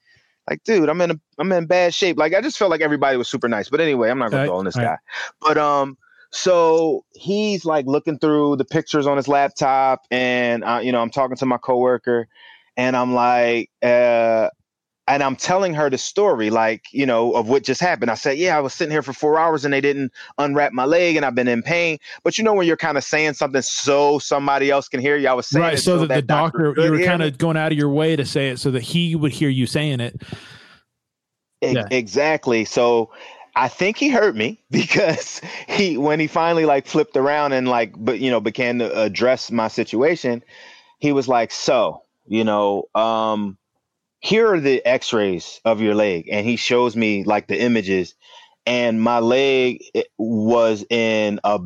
like, dude, I'm in a, I'm in bad shape. Like, I just felt like everybody was super nice. But anyway, I'm not gonna go on this guy. But um so he's like looking through the pictures on his laptop, and uh, you know, I'm talking to my coworker, and I'm like, uh, and I'm telling her the story, like, you know, of what just happened. I said, Yeah, I was sitting here for four hours and they didn't unwrap my leg and I've been in pain. But you know, when you're kind of saying something so somebody else can hear you, I was saying right, so, that, that, the doctor, you were kind of going out of your way to say it so that he would hear you saying it. E- yeah. Exactly. So I think he hurt me <laughs> because he when he finally like flipped around and like but you know began to address my situation, he was like, "So, you know, um here are the x-rays of your leg." And he shows me like the images and my leg was in a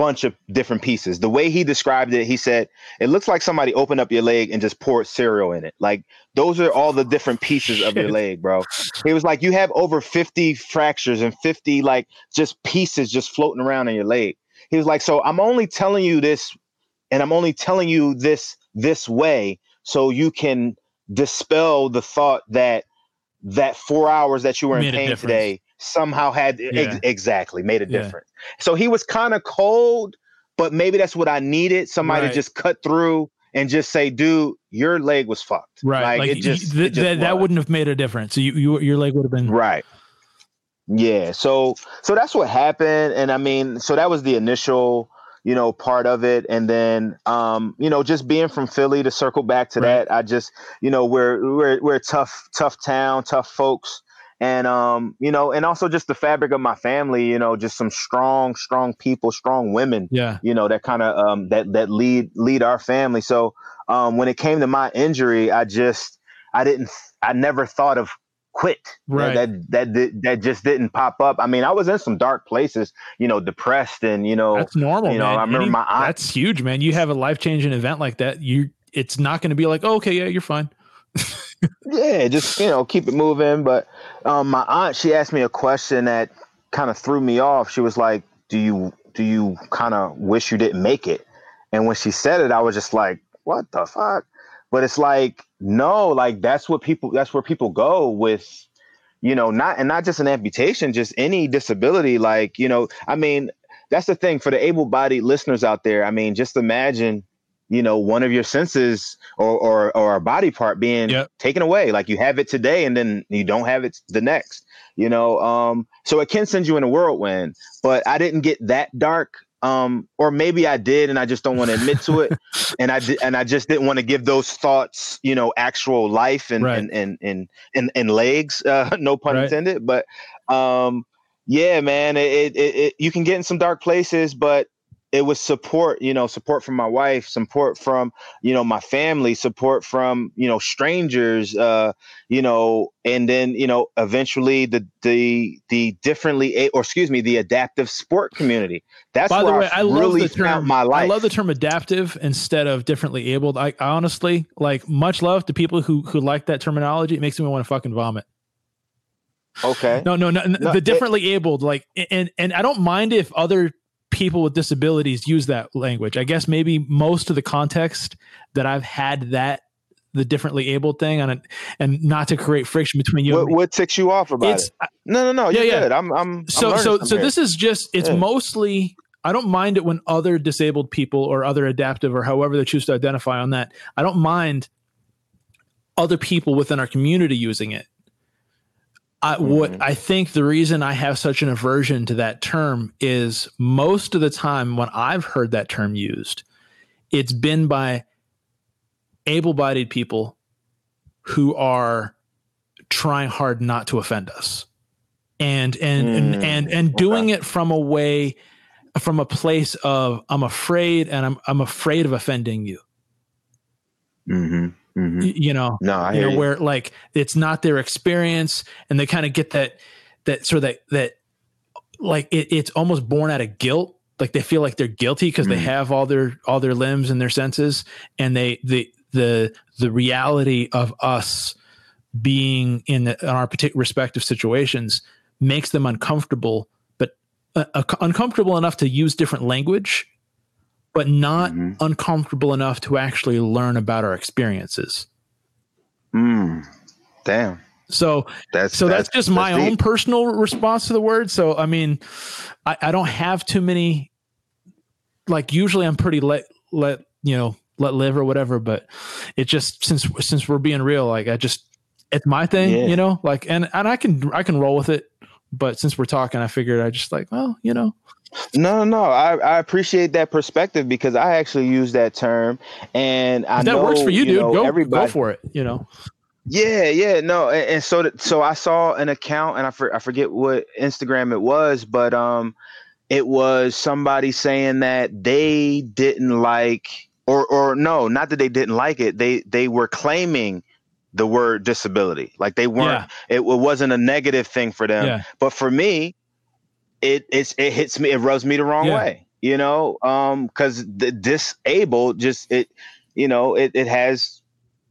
bunch of different pieces. The way he described it, he said, it looks like somebody opened up your leg and just poured cereal in it. Like those are all the different pieces of your leg, bro. He was like, you have over 50 fractures and 50 like just pieces just floating around in your leg. He was like, so I'm only telling you this and I'm only telling you this this way so you can dispel the thought that that four hours that you were in pain today somehow had yeah. ex- exactly made a yeah. difference. So he was kind of cold, but maybe that's what I needed. Somebody right. to just cut through and just say, "Dude, your leg was fucked." Right. Like, like it just, th- it just that, that wouldn't have made a difference. You, you your leg would have been right. Yeah. So so that's what happened, and I mean, so that was the initial you know part of it and then um you know just being from philly to circle back to right. that i just you know we're we're we're a tough tough town tough folks and um you know and also just the fabric of my family you know just some strong strong people strong women yeah. you know that kind of um that that lead lead our family. So um when it came to my injury i just i didn't i never thought of quit. Right. that, that that that just didn't pop up. I mean i was in some dark places you know depressed and you know that's normal you know man. i remember Any, my aunt, that's huge man. You have a life-changing event like that you it's not going to be like oh, okay yeah you're fine <laughs> yeah, just you know, keep it moving. But um, my aunt, she asked me a question that kind of threw me off. She was like, "Do you do you kind of wish you didn't make it?" And when she said it, I was just like, "What the fuck?" But it's like, no, like that's what people. That's where people go with, you know, not and not just an amputation, just any disability. Like, you know, I mean, that's the thing for the able-bodied listeners out there. I mean, just imagine you know one of your senses or or, or a body part being yep. taken away like you have it today and then you don't have it the next you know um so it can send you in a whirlwind but i didn't get that dark um or maybe i did and i just don't want to admit to it <laughs> and i did and i just didn't want to give those thoughts you know actual life and right. and, and, and and and legs uh <laughs> no pun right. intended but um yeah man it, it, it you can get in some dark places but it was support you know support from my wife support from you know my family support from you know strangers uh you know and then you know eventually the the the differently or excuse me the adaptive sport community that's by the way I, I love really the term my life I love the term adaptive instead of differently abled I, I honestly like much love to people who who like that terminology it makes me want to fucking vomit Okay. No, no, no. no the differently it, abled, like, and and I don't mind if other people with disabilities use that language. I guess maybe most of the context that I've had that the differently abled thing on it and not to create friction between you. What, what ticks you off about it? No, no, no. Yeah, yeah. Good. I'm, I'm, so, I'm so, so here. this is just, it's yeah. mostly, I don't mind it when other disabled people or other adaptive or however they choose to identify on that. I don't mind other people within our community using it. I, what mm-hmm. I think the reason I have such an aversion to that term is most of the time when I've heard that term used, it's been by able bodied people who are trying hard not to offend us and and mm, and and, and doing okay. it from a way from a place of I'm afraid and I'm I'm afraid of offending you. Mm-hmm. Mm-hmm. You know, no, I you know you. where like it's not their experience, and they kind of get that that sort of that that like it, it's almost born out of guilt. Like they feel like they're guilty because mm-hmm. they have all their all their limbs and their senses, and they the the the reality of us being in, the, in our particular respective situations makes them uncomfortable, but uh, uh, uncomfortable enough to use different language but not mm-hmm. uncomfortable enough to actually learn about our experiences. Mm. Damn. So that's so that's, that's just my own personal response to the word. So I mean, I, I don't have too many. Like usually, I'm pretty let let you know let live or whatever. But it just since since we're being real, like I just it's my thing, yeah. you know. Like and and I can I can roll with it. But since we're talking, I figured I just like well, you know, no, no, I, I appreciate that perspective because I actually use that term, and I that know, works for you, you dude. Know, go, everybody, go for it. You know. Yeah, yeah, no, and, and so th- so I saw an account, and I for, I forget what Instagram it was, but um, it was somebody saying that they didn't like, or or no, not that they didn't like it. They they were claiming the word disability, like they weren't. It, it wasn't a negative thing for them, Yeah. but for me, it it's it hits me, it rubs me the wrong Yeah. way, you know, um, because the disabled just it, you know, it it has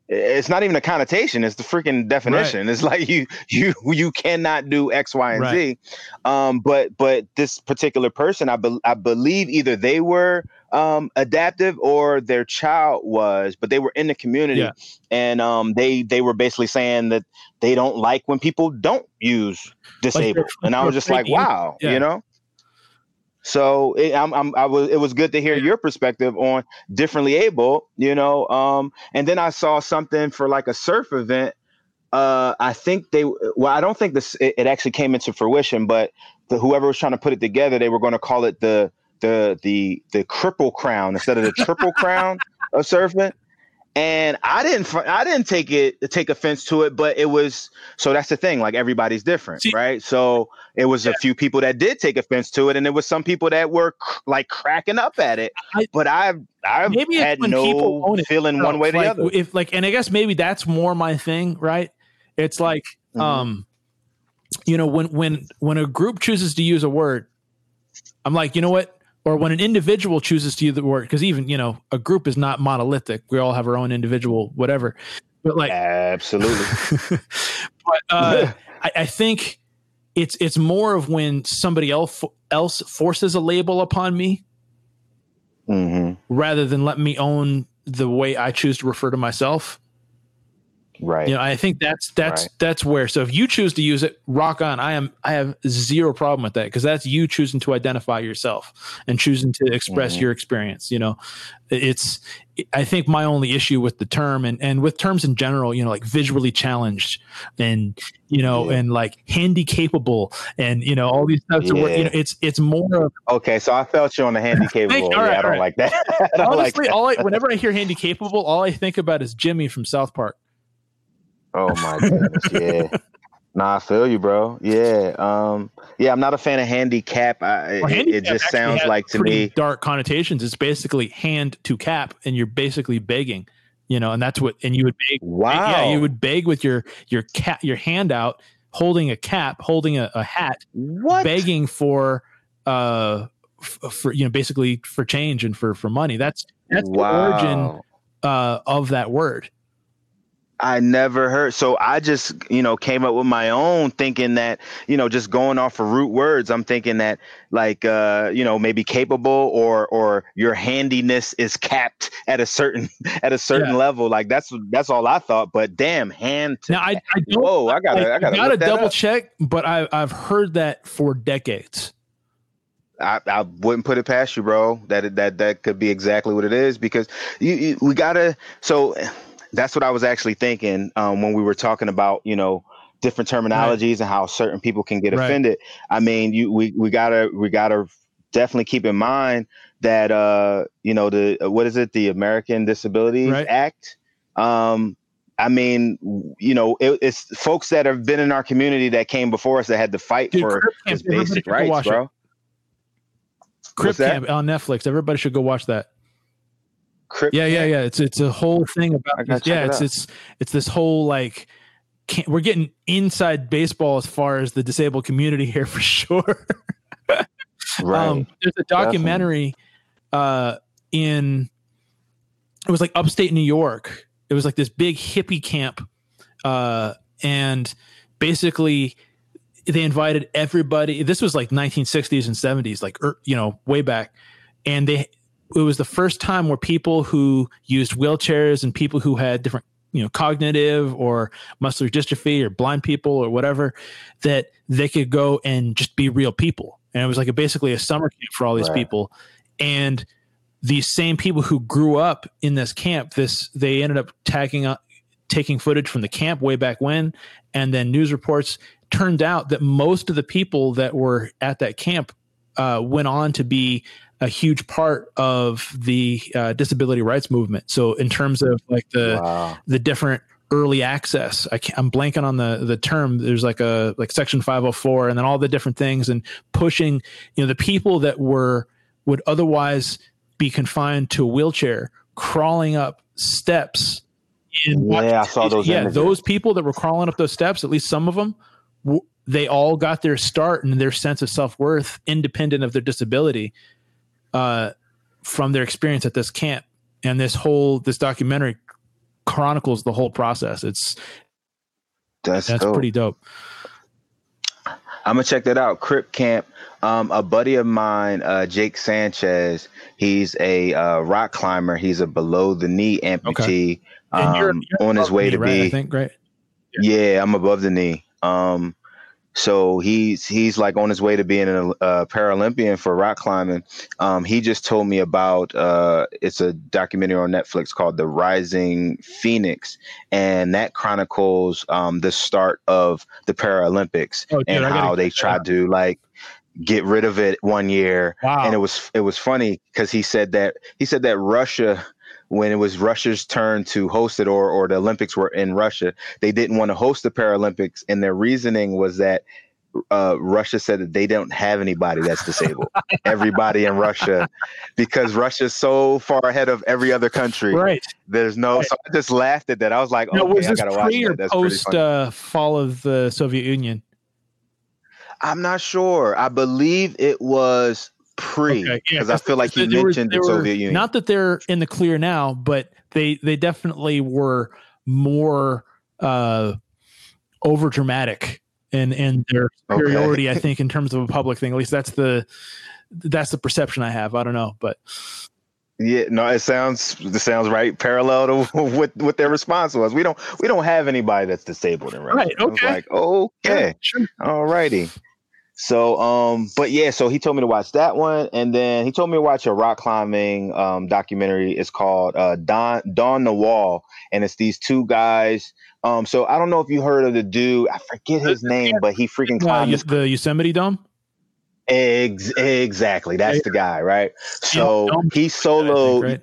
it's not even a connotation it's the freaking definition. It's like you <laughs> you you cannot do x y and z. Um but but this particular person i, be, I believe either they were um adaptive or their child was but they were in the community. Yeah. and um they they were basically saying that they don't like when people don't use disabled. And i was just like wow yeah. you know so it, I'm, I'm, I was, it was good to hear your perspective on differently able, you know. Um, and then I saw something for like a surf event. Uh, I think they, well, I don't think this it, it actually came into fruition, but the, whoever was trying to put it together, they were going to call it the the the the triple crown instead of the triple crown of surfing. And I didn't, I didn't take it take offense to it, but it was so that's the thing. Like everybody's different, See- right? So it was a few people that did take offense to it, and there was some people that were cr- like cracking up at it. I- but I've I've Maybe had no it feeling one way or the other. If like, and I guess maybe that's more my thing, right? It's like, Mhm. um, you know, when when when a group chooses to use a word, I'm like, you know what? Or when an individual chooses to use the word, because even you know, a group is not monolithic. We all have our own individual whatever. But like, Absolutely. <laughs> but uh, I, I think it's it's more of when somebody else else forces a label upon me hmm rather than let me own the way I choose to refer to myself. Right. You know, I think that's that's Right. that's where. So if you choose to use it, rock on. I am I have zero problem with that because that's you choosing to identify yourself and choosing to express Mhm. your experience. You know, it's I think my only issue with the term and and with terms in general, you know, like visually challenged and you know Yeah. and like handy capable and you know all these types of words. You Yeah. know, it's it's more of Okay, so I felt you on the handy <laughs> capable. Yeah, right, I don't right. like that. <laughs> I don't like honestly that. all I <laughs> whenever I hear handy capable, all I think about is Jimmy from South Park. Oh my goodness, yeah. Nah, I feel you, bro. Yeah. Um, yeah, I'm not a fan of handicap. I, Or it, it just sounds like to me. dark connotations. It's basically hand to cap, and you're basically begging, you know, and that's what. And you would beg, Wow. yeah, you would beg with your your cat, your hand out, holding a cap, holding a, a hat, what? begging for, uh, f- for you know, basically for change and for for money. That's that's the origin uh, of that word. I never heard. So I just, you know, came up with my own thinking that, you know, just going off of root words, I'm thinking that like uh, you know, maybe capable or or your handiness is capped at a certain <laughs> at a certain Yeah. level. Like that's that's all I thought. But damn, hand to Now I, I don't. Whoa, I gotta I gotta, gotta double up. check, but I I've heard that for decades. I, I wouldn't put it past you, bro. That that that could be exactly what it is because you, you we gotta. So that's what I was actually thinking um, when we were talking about you know different terminologies and how certain people can get Right. offended. I mean, you we we gotta we gotta definitely keep in mind that uh you know the what is it the American Disabilities Right. Act. Um, I mean, you know, it, it's folks that have been in our community that came before us that had to fight Dude, for Camp, basic rights, it. bro. Crip Camp on Netflix. Everybody should go watch that. Crip Yeah, yeah, yeah. It's it's a whole thing about this. yeah. it It's it's it's this whole like we're getting inside baseball as far as the disabled community <laughs> here for sure. Right. Um, there's a documentary uh, in it was like upstate New York. It was like this big hippie camp, uh, and basically they invited everybody. This was like 1960s and 70s, like er, you know, way back, and they it was the first time where people who used wheelchairs and people who had different you know cognitive or muscular dystrophy or blind people or whatever that they could go and just be real people. And it was like a, basically a summer camp for all these Right. people. And these same people who grew up in this camp this they ended up tagging up taking footage from the camp way back when. And then news reports turned out that most of the people that were at that camp uh, went on to be a huge part of the uh, disability rights movement so in terms of like the wow. the different early access. I am blanking on the the term. There's like a like Section 504, and then all the different things, and pushing you know the people that were would otherwise be confined to a wheelchair, crawling up steps. In yeah, I saw those. Yeah, images. those people that were crawling up those steps, at least some of them, w- they all got their start and their sense of self worth, independent of their disability, uh, from their experience at this camp. And this whole this documentary chronicles the whole process. It's that's that's dope. pretty dope. I'm gonna check that out. Crip Camp. Um, a buddy of mine, uh, Jake Sanchez. He's a uh, rock climber. He's a below the knee amputee. Okay. Um, you're, you're on his way knee, to right? be. I think right. Yeah. yeah, I'm above the knee. Um, so he's he's like on his way to being a, a Paralympian for rock climbing. Um, he just told me about uh, it's a documentary on Netflix called The Rising Phoenix, and that chronicles um, the start of the Paralympics oh, dude, and how they tried to like get rid of it one year. Wow. And it was it was funny because he said that he said that Russia when it was Russia's turn to host it or or the Olympics were in Russia, they didn't want to host the Paralympics, and their reasoning was that uh, Russia said that they don't have anybody that's disabled. <laughs> Everybody in Russia, because Russia's so far ahead of every other country. Right. There's no. Right. So I just laughed at that. I was like, no, okay, was this I gotta watch that. Post uh, fall of the Soviet Union? I'm not sure. I believe it was pre because okay, yeah, I feel like he mentioned were, the Soviet Union. Not that they're in the clear now, but they they definitely were more uh, over dramatic and and their superiority. Okay. I think in terms of a public thing, at least that's the that's the perception I have. I don't know, but yeah, no, it sounds it sounds right. Parallel to <laughs> what what their response was. We don't we don't have anybody that's disabled in Russia. Right. Okay. Like okay, yeah, sure. all righty. So, um, but yeah, so he told me to watch that one, and then he told me to watch a rock climbing um, documentary. It's called uh, Dawn Dawn the Wall, and it's these two guys. Um, so I don't know if you heard of the dude. I forget his <laughs> name, but he freaking climbed uh, the Yosemite Dome. Ex- exactly, that's the guy, right? So he soloed. Right?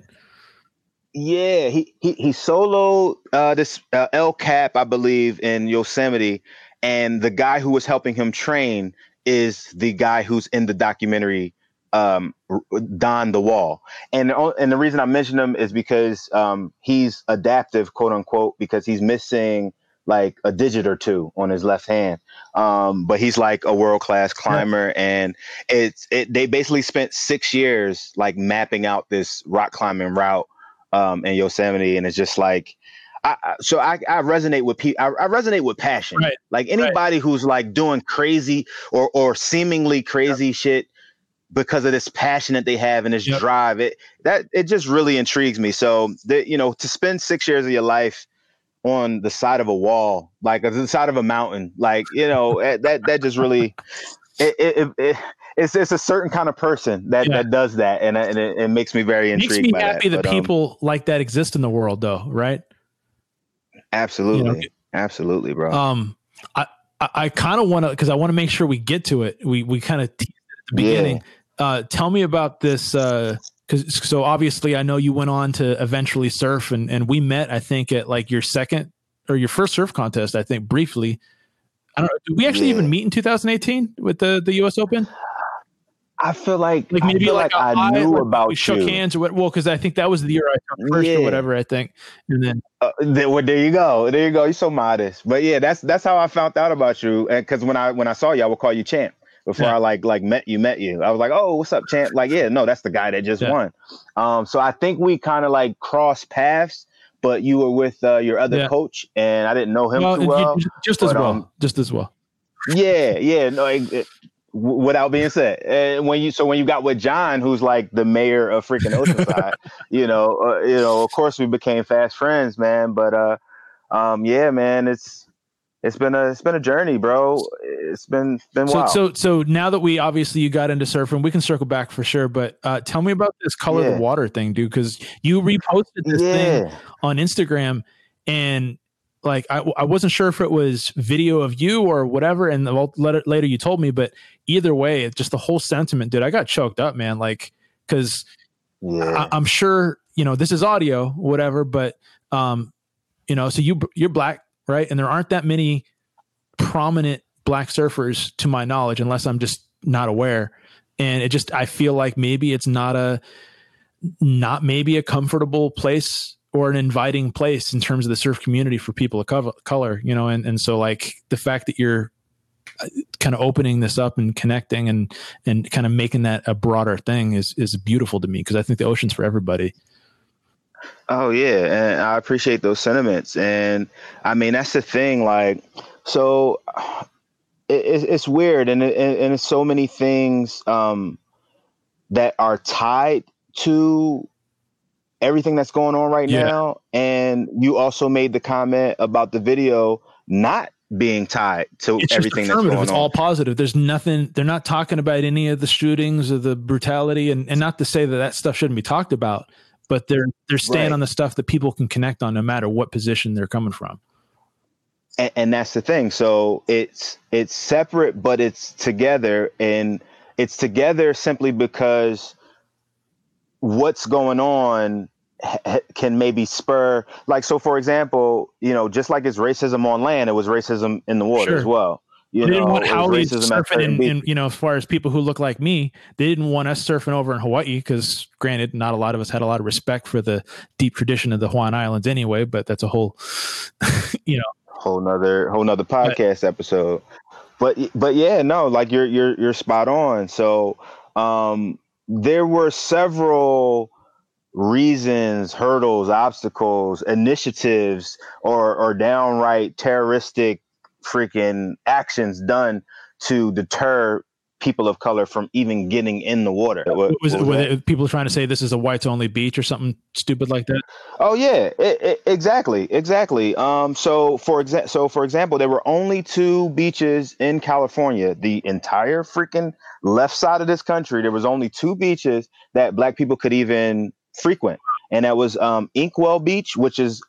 Yeah, he he he soloed uh, this uh, El Cap, I believe, in Yosemite, and the guy who was helping him train is the guy who's in the documentary um, Dawn the Wall. And and the reason I mention him is because um, he's adaptive, quote unquote, because he's missing like a digit or two on his left hand. Um, but he's like a world class climber, and it's it. They basically spent six years like mapping out this rock climbing route um, in Yosemite, and it's just like I, so I, I resonate with people. I, I, resonate with passion. Right. Like anybody right. who's like doing crazy or or seemingly crazy yep. shit because of this passion that they have and this yep. drive. It that it just really intrigues me. So that you know, to spend six years of your life on the side of a wall, like the side of a mountain, like you know, eh, that that just really <laughs> it, it, it, it's it's a certain kind of person that, yeah. that does that, and, and it, it, makes me very intrigued. Makes me happy that, that but, um, people um, like that exist in the world, though, right? Absolutely. You know? Absolutely, bro. Um, I, I, I kind of want to, cause I want to make sure we get to it. We, we kind of at the beginning, yeah. uh, tell me about this, uh, cause so obviously I know you went on to eventually surf and, and we met, I think at like your second or your first surf contest, I think briefly. I don't know. Did we actually yeah. even meet in 2018 with the, the US Open? I feel like like maybe like, like I knew like about we shook you. hands or what? Well, because I think that was the year I took first yeah. or whatever. I think, and then uh, there, well, there you go, there you go. You're so modest, but yeah, that's that's how I found out about you. And because when I when I saw you, I would call you Champ before yeah. I like like met you met you. I was like, oh, what's up, Champ? Like, yeah, no, that's the guy that just yeah. won. Um, so I think we kind of like crossed paths, but you were with uh, your other coach, and I didn't know him well, too well. Just but, as well, um, just as well. Yeah, yeah, no. It, it, without being said. And when you so when you got with John, who's like the mayor of freaking Oceanside, <laughs> you know, uh, you know, of course we became fast friends, man. But uh, um, yeah, man, it's it's been a it's been a journey, bro. It's been been so wild. so so now that we obviously you got into surfing, we can circle back for sure. But uh, tell me about this color yeah. the water thing, dude, because you reposted this yeah. thing on Instagram and like I, I wasn't sure if it was video of you or whatever and later, later you told me but either way just the whole sentiment dude i got choked up man like because yeah. I, am sure you know this is audio whatever but um you know, so you you're black, right? And there aren't that many prominent black surfers to my knowledge, unless I'm just not aware. And it just I feel like maybe it's not a not maybe a comfortable place or an inviting place in terms of the surf community for people of color, you know, and, and so like the fact that you're kind of opening this up and connecting and, and kind of making that a broader thing is, is beautiful to me. Cause I think the ocean's for everybody. Oh yeah. And I appreciate those sentiments. And I mean, that's the thing. Like, so it, it's weird. And, and it's so many things, um, that are tied to everything that's going on right yeah. now. And you also made the comment about the video not being tied to it's everything that's going on. it's on. all positive. There's nothing. They're not talking about any of the shootings or the brutality, and and not to say that that stuff shouldn't be talked about, but they're they're staying right. on the stuff that people can connect on, no matter what position they're coming from. And, and that's the thing. So it's it's separate, but it's together, and it's together simply because what's going on can maybe spur like so for example you know just like it's racism on land it was racism in the water sure. as well. You they know, didn't want Howley surfing in, in, you know as far as people who look like me they didn't want us surfing over in hawaii because granted not a lot of us had a lot of respect for the deep tradition of the hawaiian islands anyway but that's a whole <laughs> you know. Whole nother whole nother podcast but, episode. But but yeah no like you're you're you're spot on. So um there were several reasons, hurdles, obstacles, initiatives, or or downright terroristic freaking actions done to deter people of color from even getting in the water. What, was, what was it, people trying to say this is a whites only beach or something stupid like that? Oh yeah, it, it, exactly, exactly. Um, so for exa- so for example, there were only two beaches in California. The entire freaking left side of this country, there was only two beaches that black people could even frequent, and that was um, Inkwell Beach, which is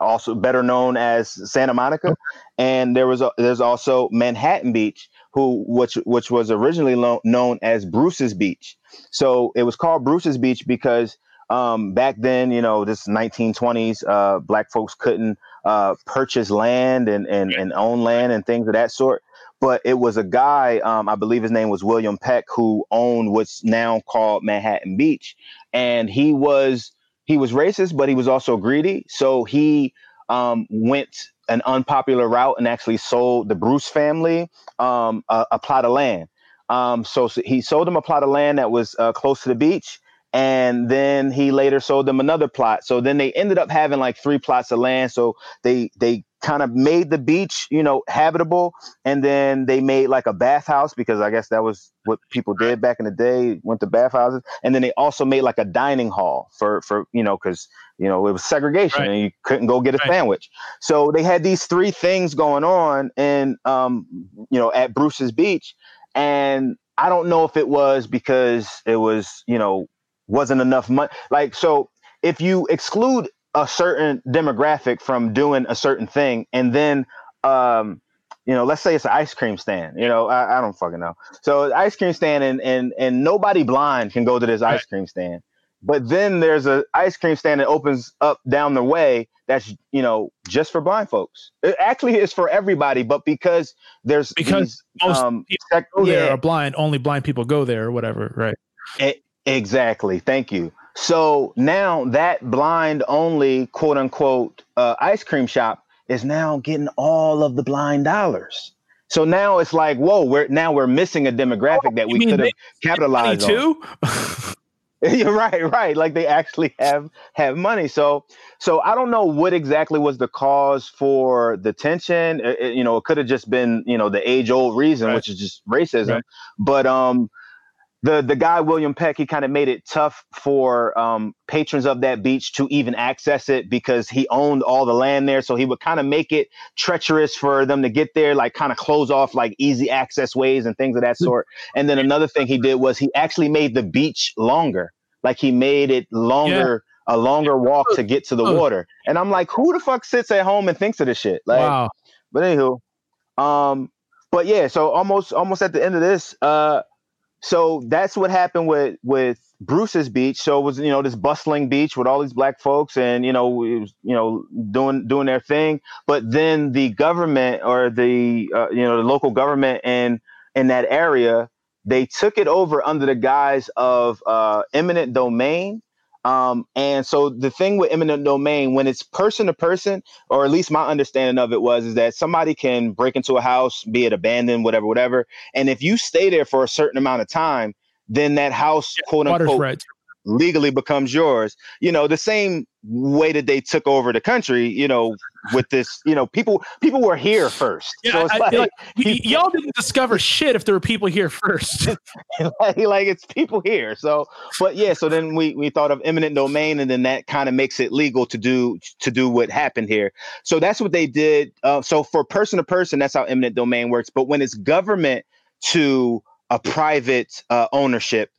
also better known as Santa Monica, and there was a, there's also Manhattan Beach, who which which was originally lo- known as Bruce's Beach. So it was called Bruce's Beach because um, back then, you know, this 1920s, uh, black folks couldn't uh, purchase land and, and and own land and things of that sort. But it was a guy, um, I believe his name was William Peck, who owned what's now called Manhattan Beach, and he was he was racist, but he was also greedy. So he um, went an unpopular route and actually sold the Bruce family um, a, a, plot of land. Um, so, so, he sold them a plot of land that was uh, close to the beach, and then he later sold them another plot. So then they ended up having like three plots of land. So they they kind of made the beach, you know, habitable. And then they made like a bathhouse because I guess that was what people did back in the day, went to bathhouses. And then they also made like a dining hall for, for, you know, cause, you know, it was segregation right. and you couldn't go get a right. sandwich. So they had these three things going on and, um, you know, at Bruce's beach. And I don't know if it was because it was, you know, wasn't enough money. Like, so if you exclude a certain demographic from doing a certain thing and then um you know let's say it's an ice cream stand you know i, I don't fucking know. So ice cream stand and and and nobody blind can go to this ice cream stand. But then there's a ice cream stand that opens up down the way that's you know just for blind folks. It actually is for everybody but because there's because these, most um, people sec- go there are blind only blind people go there or whatever right. It, exactly. Thank you so now that blind only quote unquote uh, ice cream shop is now getting all of the blind dollars. So now it's like, whoa, we're now we're missing a demographic that we could have capitalized too? <laughs> <laughs> on. You're right, right. Like they actually have have money. So so I don't know what exactly was the cause for the tension. It, it, you know, it could have just been you know the age old reason, right. which is just racism. Right. But um, the the guy William Peck he kind of made it tough for um, patrons of that beach to even access it because he owned all the land there. So he would kind of make it treacherous for them to get there, like kind of close off like easy access ways and things of that sort. And then another thing he did was he actually made the beach longer, like he made it longer. Yeah. A longer walk to get to the water, and I'm like, who the fuck sits at home and thinks of this shit? Like, wow. But anywho, um, but yeah, so almost almost at the end of this, uh, so that's what happened with with Bruce's beach. So it was you know this bustling beach with all these black folks, and you know was, you know doing doing their thing. But then the government or the uh, you know the local government and in that area, they took it over under the guise of uh, eminent domain. Um, and so the thing with eminent domain, when it's person to person, or at least my understanding of it was, is that somebody can break into a house, be it abandoned, whatever, whatever. And if you stay there for a certain amount of time, then that house, yeah, quote unquote, right legally becomes yours. You know, the same way that they took over the country, you know, with this, you know, people people were here <laughs> first. Yeah, so I, like, like, y- y'all didn't discover shit if there were people here first. <laughs> like, like, it's people here. So, but yeah, so then we we thought of eminent domain, and then that kind of makes it legal to do to do what happened here. So that's what they did. Uh, so for person to person, that's how eminent domain works. But when it's government to a private uh, ownership,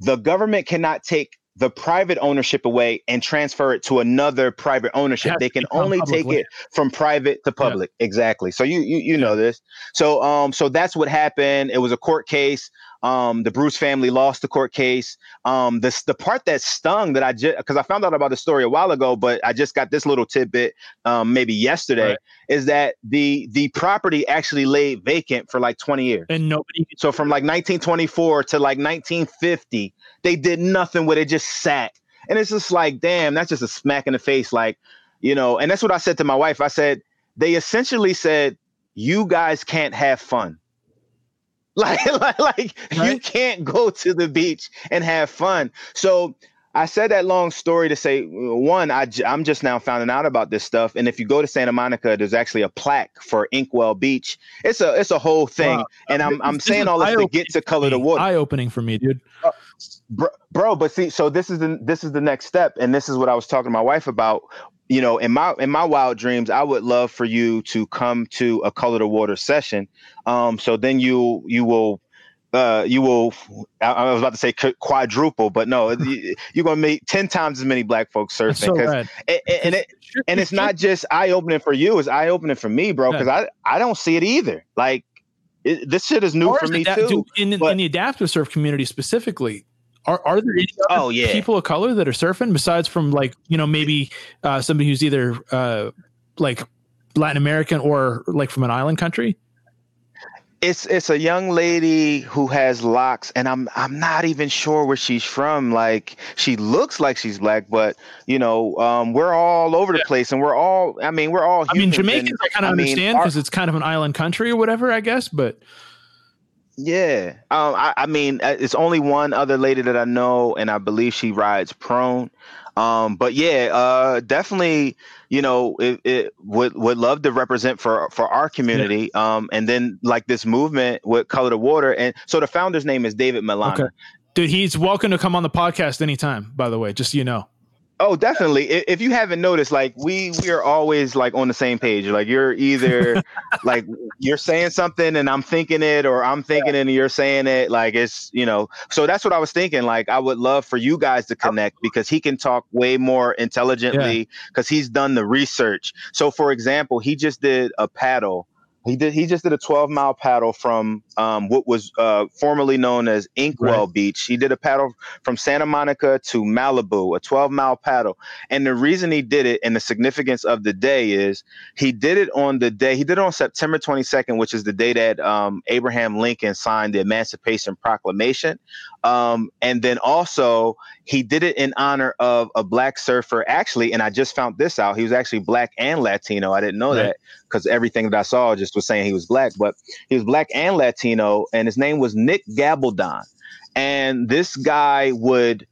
the government cannot take the private ownership away and transfer it to another private ownership. They can only take it from private to public. Yeah. Exactly. So you you you know this. So um so that's what happened. It was a court case. Um, the Bruce family lost the court case. Um, the the part that stung that I just because I found out about the story a while ago, but I just got this little tidbit um, maybe yesterday right. is that the the property actually lay vacant for like 20 years and nobody. So from like 1924 to like 1950, they did nothing with it, just sat. And it's just like, damn, that's just a smack in the face. Like, you know, and that's what I said to my wife. I said, they essentially said, you guys can't have fun. <laughs> Like, like, like right. you can't go to the beach and have fun. So I said that long story to say one, I, I'm just now finding out about this stuff. And if you go to Santa Monica, there's actually a plaque for Inkwell Beach. It's a it's a whole thing. Wow. And I'm I'm saying all this to get to color the water. Eye opening for me, dude. Uh, Bro, bro, but see, so this is the this is the next step, and this is what I was talking to my wife about you know, in my in my wild dreams, I would love for you to come to a color the water session. Um, so then you you will uh, you will I, I, was about to say quadruple, but no, you're gonna meet ten times as many black folks surfing. So and, and, it and it's not just eye opening for you; it's eye opening for me, bro. Because I I don't see it either. Like it, this shit is new or for me too. In, but, in the adaptive surf community specifically, are, are there any oh, yeah. people of color that are surfing besides from like you know maybe uh, somebody who's either uh, like Latin American or like from an island country? It's it's a young lady who has locks, and I'm I'm not even sure where she's from. Like she looks like she's black, but you know, um, we're all over the yeah. place, and we're all. I mean, we're all. I mean, Jamaicans, and, I kind of understand because it's kind of an island country or whatever, I guess, but. Yeah, um, I, I, mean, uh, it's only one other lady that I know, and I believe she rides prone. Um, but yeah, uh, definitely, you know, it, it, would would love to represent for for our community. Yeah. Um, and then like this movement with Color the Water, and so the founder's name is David Malana. Okay. Dude, he's welcome to come on the podcast anytime. By the way, just so you know. Oh, definitely. If you haven't noticed, like we we are always like on the same page. Like you're either like you're saying something and I'm thinking it, or I'm thinking yeah. it and you're saying it. Like it's you know. So that's what I was thinking. Like I would love for you guys to connect because he can talk way more intelligently because yeah. he's done the research. So for example, he just did a paddle he did. He just did a 12 mile paddle from um, what was uh, formerly known as Inkwell right. Beach. He did a paddle from Santa Monica to Malibu, a 12 mile paddle. And the reason he did it and the significance of the day is he did it on the day. He did it on September 22nd, which is the day that um, Abraham Lincoln signed the Emancipation Proclamation. Um, and then also he did it in honor of a black surfer, actually. And I just found this out. He was actually black and Latino. I didn't know right. that because everything that I saw just was saying he was black, but he was black and Latino. And his name was Nick Gabaldon. And this guy would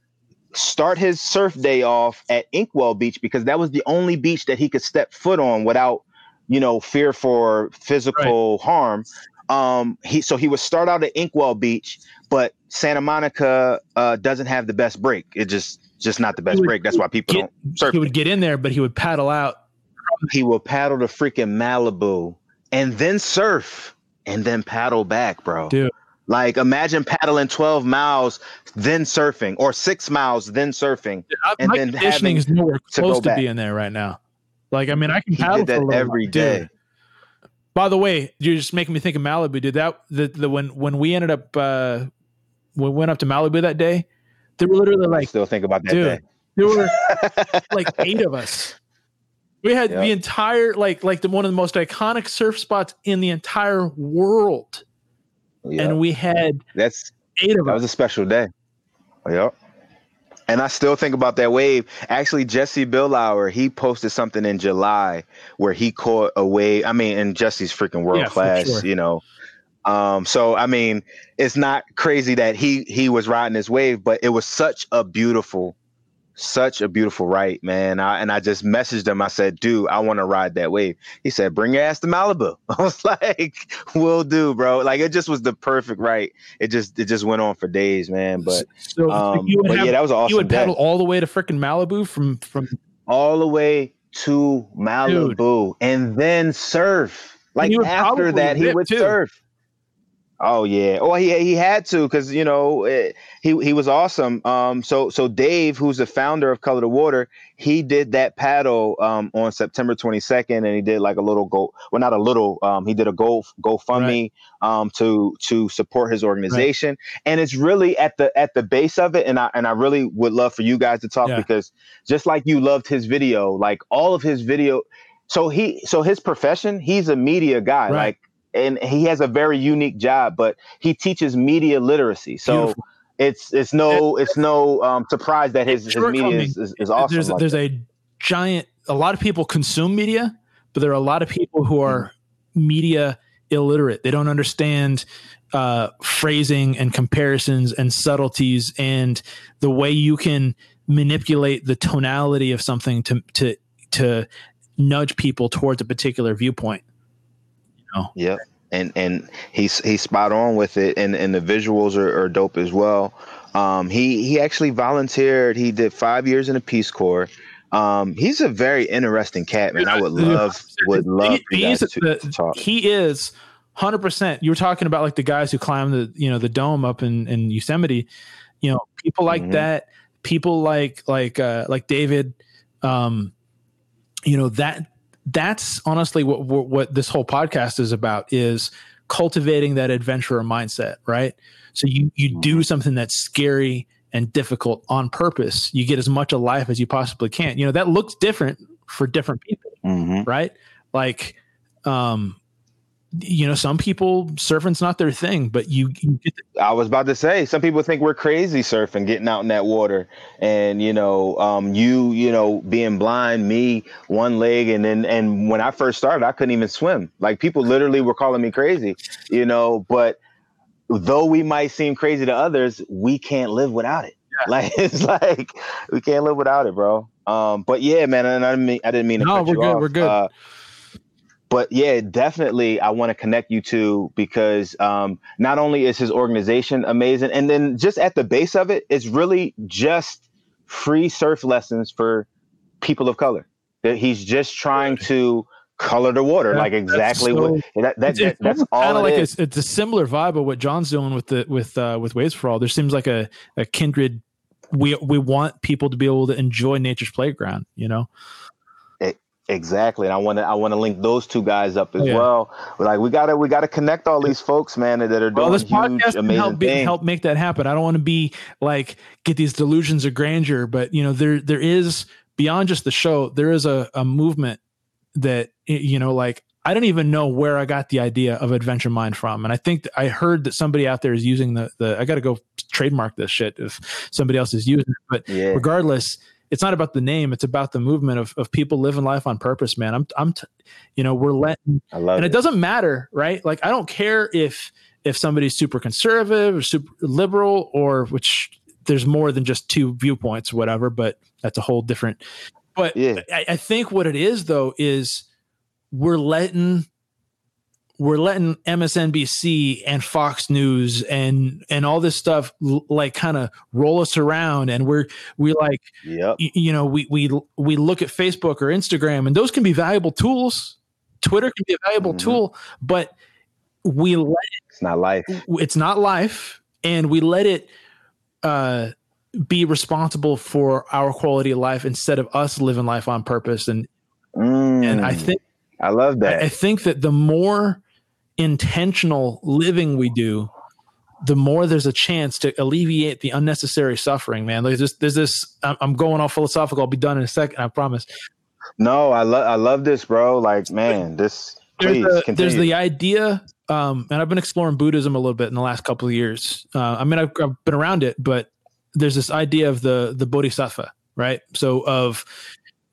start his surf day off at Inkwell Beach because that was the only beach that he could step foot on without, you know, fear for physical right. harm. Um, he so he would start out at Inkwell Beach, but Santa Monica uh, doesn't have the best break. It just just not the best would, break. That's why people get, don't surf. He would get in there, but he would paddle out. He will paddle to freaking Malibu and then surf and then paddle back, bro. Dude. Like imagine paddling 12 miles, then surfing, or six miles, then surfing, yeah, and then conditioning is nowhere close to, to being there right now. Like, I mean, I can paddle that every day. Dude. By the way, you're just making me think of Malibu, dude. That the, the when when we ended up uh, we went up to Malibu that day, there were literally I like still think about that dude, day. there were <laughs> like eight of us. We had Yep. the entire like like the one of the most iconic surf spots in the entire world, Yeah. and we had That's eight of that us. was a special day. Yep. And I still think about that wave. Actually, Jesse Billauer, he posted something in July where he caught a wave. I mean, and Jesse's freaking world Yeah, class, sure. you know. Um, so I mean, it's not crazy that he he was riding this wave, but it was such a beautiful, such a beautiful ride, man. I, and I just messaged him. I said, dude, I want to ride that wave. He said, bring your ass to Malibu. <laughs> I was like, "We'll do, bro. Like it just was the perfect ride. It just it just went on for days, man. But so um, you would but have, yeah, that was awesome. you would day. pedal all the way to freaking Malibu from from all the way to Malibu and then surf. Like after that, he would too. surf. Oh yeah. Oh, he he had to because you know eh, he he was awesome. Um, so so Dave, who's the founder of Color the Water, he did that paddle um on September 22nd, and he did like a little go. Well, not a little. Um, he did a go GoFundMe um to to support his organization, and it's really at the at the base of it. And I and I really would love for you guys to talk Yeah. because just like you loved his video, like all of his video. So he so his profession, he's a media guy, Right. like and he has a very unique job, but he teaches media literacy. So Beautiful. it's it's no it's no um, surprise that his, his media is, is, is awesome. there's like there's a giant a lot of people consume media but there are a lot of people who are media illiterate they don't understand uh, phrasing and comparisons and subtleties and the way you can manipulate the tonality of something to to to nudge people towards a particular viewpoint Yep. And and he's he's spot on with it and, and the visuals are, are dope as well. Um he he actually volunteered, he did five years in the Peace Corps. Um he's a very interesting cat, man. I would love would love He's to, to talk. he is 100% you were talking about like the guys who climb the you know the dome up in in yosemite you know people like Mhm. that people like like uh like david um you know that that's honestly what what, what this whole podcast is about is cultivating that adventurer mindset right so you you do something that's scary and difficult on purpose you get as much of life as you possibly can you know that looks different for different people Mhm. right? Like, um, you know, some people surfing's not their thing, but you, you get the, I was about to say, some people think we're crazy surfing, getting out in that water, and you know, um, you, you know, being blind, me, one leg, and then, and when I first started, I couldn't even swim. Like people literally were calling me crazy, you know. But though we might seem crazy to others, we can't live without it. Like <laughs> it's like we can't live without it, bro. Um, but yeah, man, and I didn't mean I didn't mean to No, cut we're you good, off. we're good. Uh, but yeah, definitely, I want to connect you to because um, not only is his organization amazing, and then just at the base of it, it's really just free surf lessons for people of color. That he's just trying to color the water, That- like exactly so- what that, that, it's, that's all kind of it like a, it's a similar vibe of what John's doing with the with uh, with Waves for All. There seems like a, a kindred. We we want people to be able to enjoy nature's playground. You know, Exactly, and I want to I want to link those two guys up as yeah. well. But like we gotta we gotta connect all these folks, man, that are doing well, this huge, podcast amazing help be, things. help make that happen. I don't want to be like get these delusions of grandeur, but you know, there there is beyond just the show. There is a a movement that you know, like I don't even know where I got the idea of Adventure Mind from, and I think I heard that somebody out there is using the the. I got to go trademark this shit if somebody else is using it, but Yeah, regardless it's not about the name it's about the movement of, of people living life on purpose man i'm i'm t- you know we're letting and it. it doesn't matter right like i don't care if if somebody's super conservative or super liberal or which there's more than just two viewpoints whatever but that's a whole different but Yeah. I, I think what it is though is we're letting we're letting MSNBC and Fox News and and all this stuff l- like kind of roll us around and we're we like Yep. y- you know we we we look at Facebook or Instagram and those can be valuable tools Twitter can be a valuable Mhm. tool but we let It's not life. it's not life and we let it uh be responsible for our quality of life instead of us living life on purpose and and I Mm, think I love that. I, I think that the more intentional living we do, the more there's a chance to alleviate the unnecessary suffering, man. There's this, there's this, I'm going all philosophical. I'll be done in a second. I promise. No, I love, I love this, bro. Like, man, this, please there's, the, there's the idea. Um, and I've been exploring Buddhism a little bit in the last couple of years. Uh, I mean, I've, I've been around it, but there's this idea of the, the Bodhisattva, right? So of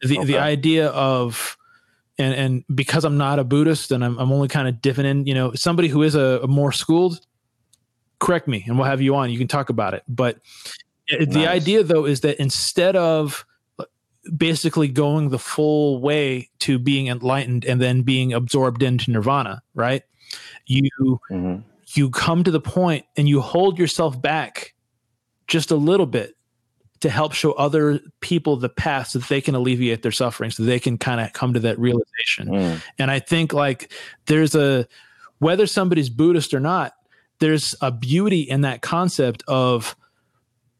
the, okay. the idea of, and, and because I'm not a Buddhist and I'm, I'm only kind of dipping in, you know, somebody who is a, a more schooled correct me and we'll have you on. You can talk about it. But nice. the idea, though, is that instead of basically going the full way to being enlightened and then being absorbed into nirvana, right? You mm-hmm. you come to the point and you hold yourself back just a little bit to help show other people the path so that they can alleviate their suffering so they can kind of come to that realization mm. and i think like there's a whether somebody's buddhist or not there's a beauty in that concept of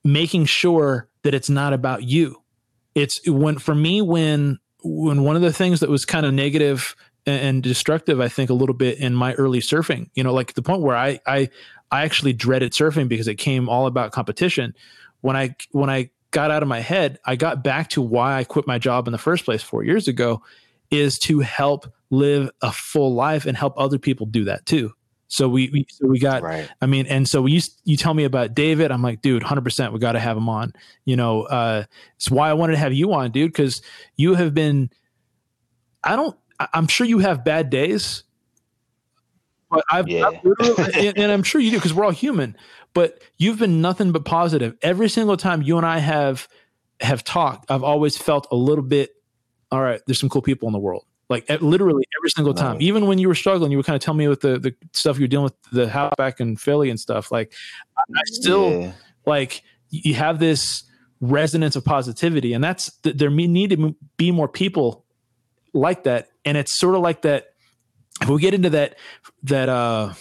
making sure that it's not about you. It's when for me when when one of the things that was kind of negative and destructive, I think a little bit in my early surfing, you know, like the point where I I I actually dreaded surfing because it came all about competition. When I when I got out of my head, I got back to why I quit my job in the first place 4 years ago is to help live a full life and help other people do that too. So we, we so we got right. I mean, and so you you tell me about David, I'm like, dude, hundred percent, we got to have him on. You know, uh, it's why I wanted to have you on, dude, because you have been. I don't. I'm sure you have bad days, but I've, yeah. I've and, and I'm sure you do because we're all human. But you've been nothing but positive every single time you and I have have talked. I've always felt a little bit. All right, there's some cool people in the world like literally every single time. Even when you were struggling, you were kind of telling me with the the stuff you were dealing with the house back in Philly and stuff. Like I still yeah. like you have this resonance of positivity, and that's there need to be more people like that. And it's sort of like that. If we get into that that uh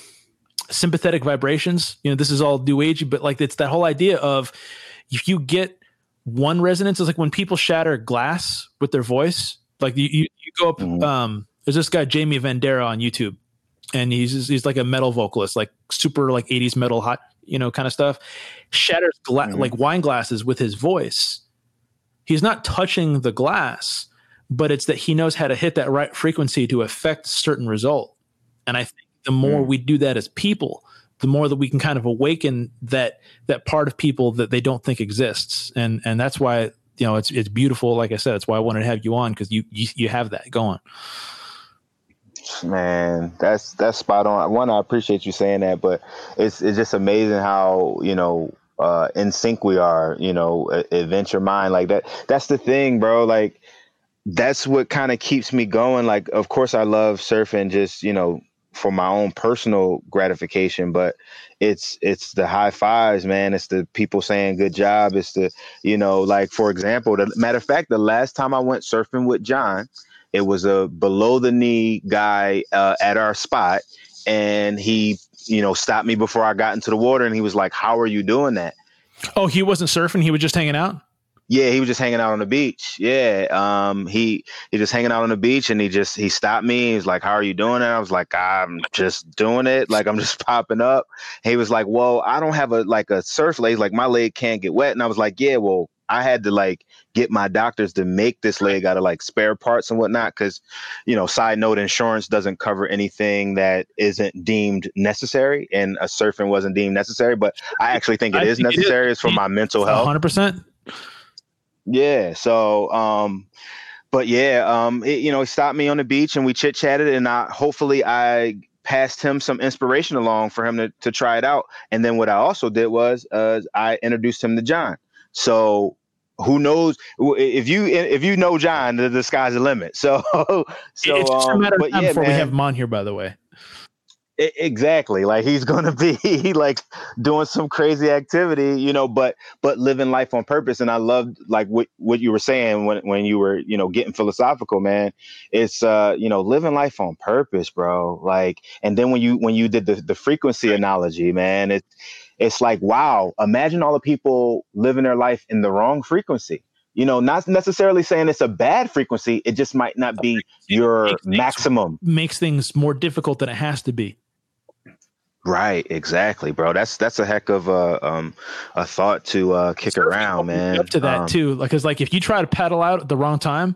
sympathetic vibrations, you know, this is all new agey, but like it's that whole idea of if you get one resonance, it's like when people shatter glass with their voice like you, you, you go up. Mm-hmm. Um, there's this guy Jamie Vendera on YouTube, and he's he's like a metal vocalist, like super like 80s metal hot, you know, kind of stuff. Shatters gla- mm-hmm. like wine glasses with his voice. He's not touching the glass, but it's that he knows how to hit that right frequency to affect certain result. And I think the more mm. we do that as people, the more that we can kind of awaken that that part of people that they don't think exists. And and that's why you know, it's it's beautiful. Like I said, that's why I wanted to have you on because you, you you have that going. Man, that's that's spot on. One, I appreciate you saying that, but it's it's just amazing how you know uh, in sync we are. You know, adventure mind like that. That's the thing, bro. Like that's what kind of keeps me going. Like, of course, I love surfing. Just you know, for my own personal gratification, but it's it's the high fives, man. It's the people saying good job. It's the you know, like for example, the matter of fact, the last time I went surfing with John, it was a below the knee guy uh, at our spot, and he you know stopped me before I got into the water, and he was like, "How are you doing that?" Oh, he wasn't surfing; he was just hanging out. Yeah, he was just hanging out on the beach. Yeah, um, he he just hanging out on the beach, and he just he stopped me. He was like, "How are you doing it?" I was like, "I'm just doing it. <laughs> Like I'm just popping up." He was like, "Well, I don't have a like a surf leg. Like my leg can't get wet." And I was like, "Yeah, well, I had to like get my doctors to make this leg out of like spare parts and whatnot. Cause, you know, side note, insurance doesn't cover anything that isn't deemed necessary. And a surfing wasn't deemed necessary, but I actually think it I is necessary. It is. It's for my mental health. 100%. Yeah. So, um, but yeah, um, it, you know, he stopped me on the beach and we chit chatted, and I hopefully I passed him some inspiration along for him to to try it out. And then what I also did was uh, I introduced him to John. So who knows if you if you know John, the, the sky's the limit. <laughs> So so it's just um, a matter of time yeah, before man. we have him on here. By the way, exactly like he's going <laughs> to be like doing some crazy activity you know but but living life on purpose and i loved like what what you were saying when when you were you know getting philosophical man it's uh you know living life on purpose bro like and then when you when you did the the frequency analogy man it's it's like wow imagine all the people living their life in the wrong frequency you know, not necessarily saying it's a bad frequency. It just might not be your maximum. Makes things more difficult than it has to be. Right, exactly, bro. That's that's a heck of a um a thought to uh kick around, man. Up to that Um, too, because like if you try to paddle out at the wrong time,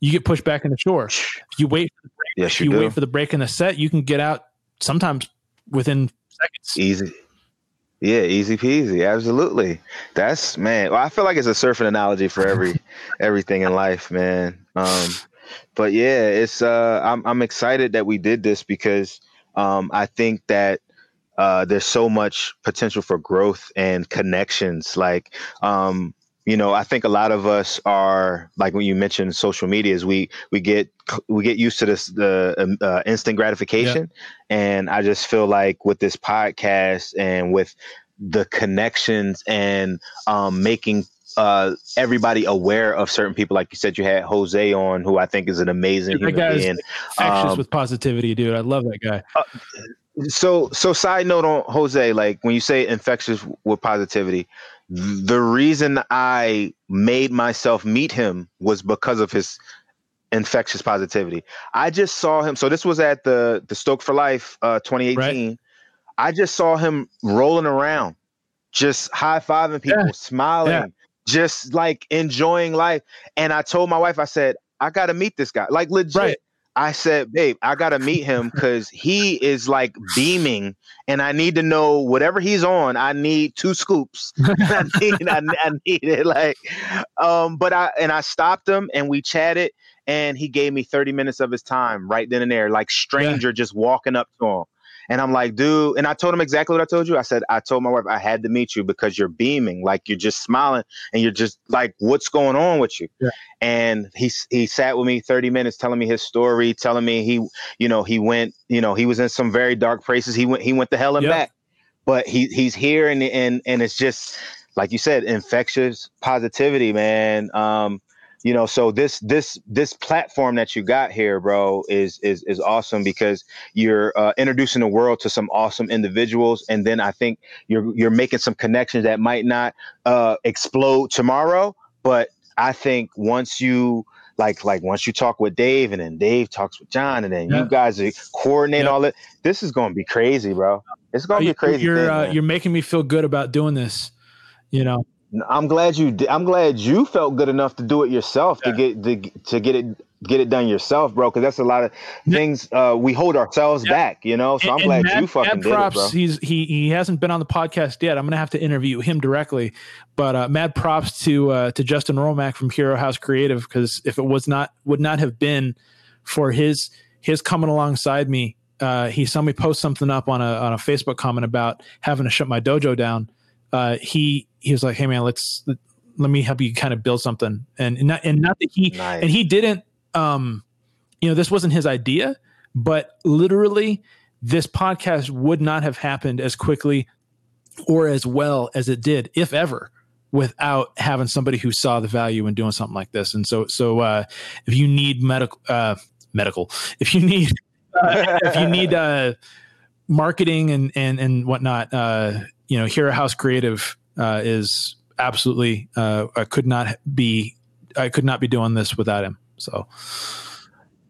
you get pushed back in the shore. If you wait, Yes, you, you wait for the break in the set, you can get out sometimes within seconds. Easy. Yeah, easy peasy. Absolutely. That's man. Well, I feel like it's a surfing analogy for every <laughs> everything in life, man. Um, but yeah, it's uh I'm I'm excited that we did this because um I think that uh there's so much potential for growth and connections. Like um you know, I think a lot of us are like when you mentioned social media is we we get we get used to this the um, uh, instant gratification, and I just feel like with this podcast and with the connections and um, making uh, everybody aware of certain people, like you said, you had Jose on, who I think is an amazing That human being. infectious Um, with positivity, dude. I love that guy. So, so side note on Jose, like when you say infectious with positivity, the reason I made myself meet him was because of his infectious positivity. I just saw him. So this was at the the Stoke for Life uh, 2018. I just saw him rolling around, just high fiving people, Yeah. smiling, Yeah. just like enjoying life. And I told my wife, I said, I got to meet this guy, like legit. Right. I said, babe, I gotta meet him because he is like beaming, and I need to know whatever he's on. I need two scoops. <laughs> I need, I, I need it. Like, um, but I and I stopped him, and we chatted, and he gave me thirty minutes of his time right then and there, like stranger just walking up to him. And I'm like, dude, and I told him exactly what I told you. I said, I told my wife I had to meet you because you're beaming, like you're just smiling, and you're just like, what's going on with you? Yeah. And he he sat with me 30 minutes, telling me his story, telling me he, you know, he went, you know, he was in some very dark places. He went he went to hell and back, but he he's here, and and and it's just like you said, infectious positivity, man. Um, you know, so this this this platform that you got here, bro, is is is awesome because you're uh, introducing the world to some awesome individuals, and then I think you're you're making some connections that might not uh, explode tomorrow, but I think once you like like once you talk with Dave, and then Dave talks with John, and then Yeah. you guys are coordinate Yeah. all that. This is going to be crazy, bro. It's going to be crazy. You're thing, uh, you're making me feel good about doing this. You know, I'm glad you. Did, I'm glad you felt good enough to do it yourself to get to, to get it get it done yourself, bro. Because that's a lot of things uh, we hold ourselves Yeah. back, you know. So I'm And- glad and mad- you fucking mad did it, props. bro. He's he he hasn't been on the podcast yet. I'm gonna have to interview him directly. But uh, mad props to uh, to Justin Romack from Hero House Creative because if it was not would not have been for his his coming alongside me, uh, he saw me post something up on a on a Facebook comment about having to shut my dojo down. Uh, he he was like, "Hey man, let's let me help you kind of build something." And and not, and not that he Nice. and he didn't um you know this wasn't his idea but literally this podcast would not have happened as quickly or as well as it did if ever without having somebody who saw the value in doing something like this and so so uh if you need medical uh medical if you need uh, <laughs> if you need uh marketing and and and whatnot uh you know hero house creative uh is absolutely uh I could not be I could not be doing this without him. So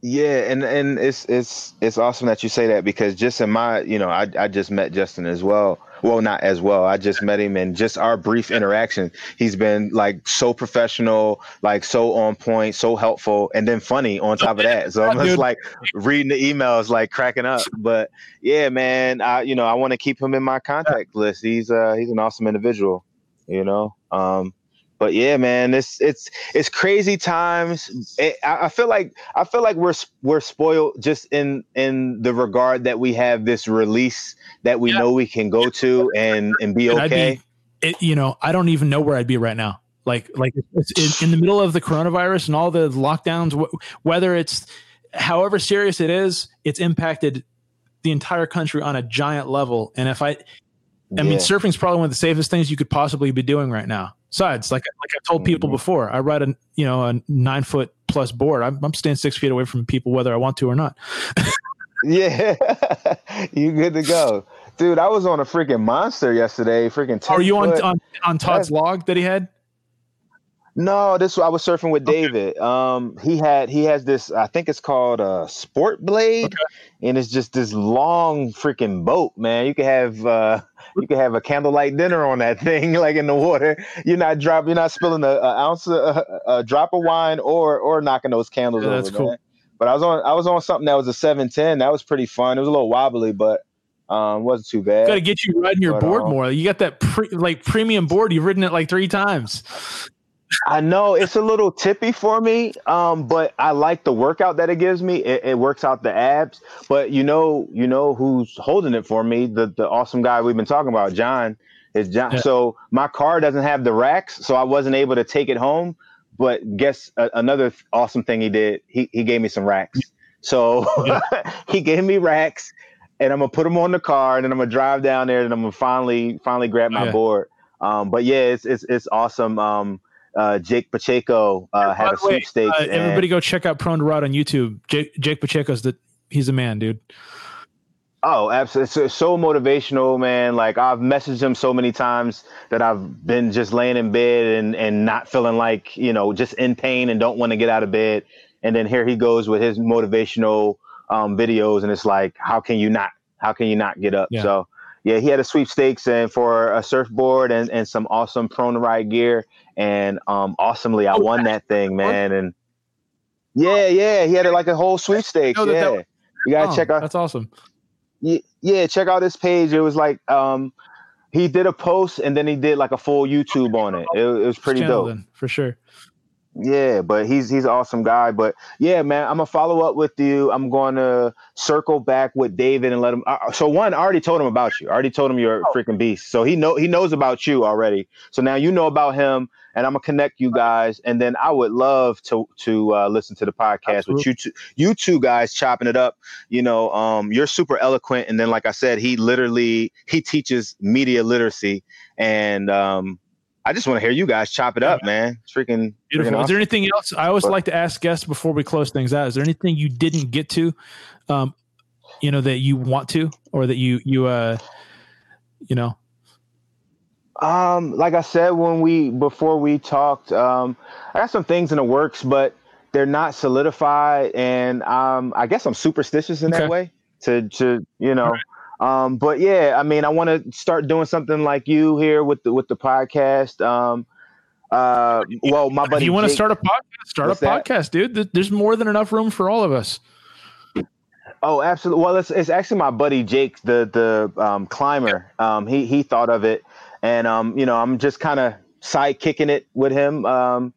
Yeah, and and it's it's it's awesome that you say that because just in my, you know, I I just met Justin as well. Well, not as well. I just met him and just our brief interaction. He's been like so professional, like so on point, so helpful, and then funny on top of that. So I'm <laughs> just like reading the emails, like cracking up. But yeah, man, I you know I want to keep him in my contact list. He's uh he's an awesome individual, you know. Um, but yeah, man, it's it's it's crazy times. It, I, I feel like I feel like we're we're spoiled just in in the regard that we have this release that we Yeah. know we can go to and and be And I'd okay. be, it, you know, I don't even know where I'd be right now. Like, like it's in, in the middle of the coronavirus and all the lockdowns. Wh- whether it's however serious it is, it's impacted the entire country on a giant level. And if I, I mean, Yeah. surfing's probably one of the safest things you could possibly be doing right now. Besides, like like I told people Mhm. before, I ride a you know a nine foot plus board. I'm, I'm staying six feet away from people whether I want to or not. yeah, <laughs> you good to go, dude. I was on a freaking monster yesterday. Freaking. 10 Are you on on on Todd's log that he had? No, this I was surfing with Okay. David. Um, he had he has this. I think it's called a Sport Blade, Okay. and it's just this long freaking boat, man. You can have uh, you can have a candlelight dinner on that <laughs> thing, like in the water. You're not dropping, you're not spilling a, a ounce, of, a, a drop of wine, or or knocking those candles Yeah, over. that's cool. man. But I was on I was on something that was a 710. That was pretty fun. It was a little wobbly, but um, wasn't too bad. Got to get you riding your But, board um, more. You got that pre, like premium board. You've ridden it like three times. I know it's a little tippy for me, um, but I like the workout that it gives me. It, it works out the abs. But you know, you know who's holding it for me? The the awesome guy we've been talking about, John. Is John? Yeah. So my car doesn't have the racks, so I wasn't able to take it home. But guess uh, another awesome thing he did. He he gave me some racks. So <laughs> he gave me racks, and I'm gonna put them on the car, and then I'm gonna drive down there, and I'm gonna finally finally grab my Yeah. board. Um, but yeah, it's it's it's awesome. Um, uh, Jake Pacheco uh, had a the way, sweepstakes. Uh, and- everybody go check out Prone to Ride on YouTube. Jake, Jake Pacheco's the he's a man, dude. oh, absolutely, so, so motivational, man. Like I've messaged him so many times that I've been just laying in bed and and not feeling like you know just in pain and don't want to get out of bed. And then here he goes with his motivational um, videos, and it's like, how can you not? How can you not get up? Yeah. So. Yeah, he had a sweepstakes and for a surfboard and, and some awesome prone to ride gear. And um, awesomely, I Oh, won that thing, man. And yeah, yeah, he had like a whole sweepstakes. know that that Yeah, you gotta Oh, check out. That's awesome. Yeah, yeah, check out this page. It was like um, he did a post and then he did like a full YouTube on it. It, it was pretty dope. then, for sure. Yeah, but he's he's an awesome guy. But yeah, man, I'm gonna follow up with you. I'm going to circle back with David and let him. Uh, so one, I already told him about you. I already told him you're a freaking beast. So he know he knows about you already. So now you know about him, and I'm gonna connect you guys. And then I would love to to uh, listen to the podcast with you two, you two guys chopping it up. You know, um, you're super eloquent, and then like I said, he literally he teaches media literacy, and um, I just want to hear you guys chop it up, man. It's freaking Beautiful. freaking Is there anything else? I always But- like to ask guests before we close things out. Is there anything you didn't get to, um, you know, that you want to, or that you you uh, you know, Um, like I said when we before we talked, um, I got some things in the works, but they're not solidified, and um, I guess I'm superstitious in Okay. that way. To to you know, um, but yeah, I mean, I want to start doing something like you here with the with the podcast. Um, uh, well, my if buddy, you want to start a podcast, start a that? podcast, dude. There's more than enough room for all of us. Oh, absolutely. Well, it's it's actually my buddy Jake, the the um, climber. Um, he he thought of it, and um, you know, I'm just kind of side kicking it with him, um,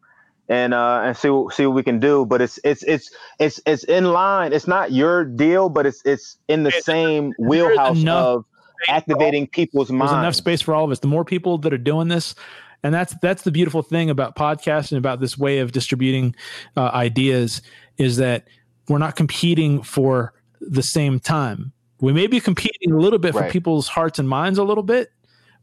and uh, and see what- see what we can do. But it's it's it's it's it's in line. It's not your deal, but it's it's in the It's- same wheelhouse of activating people's minds. There's enough space for all of us. The more people that are doing this, and that's that's the beautiful thing about podcasting, about this way of distributing uh, ideas, is that we're not competing for the same time. We may be competing a little bit for people's hearts and minds a little bit,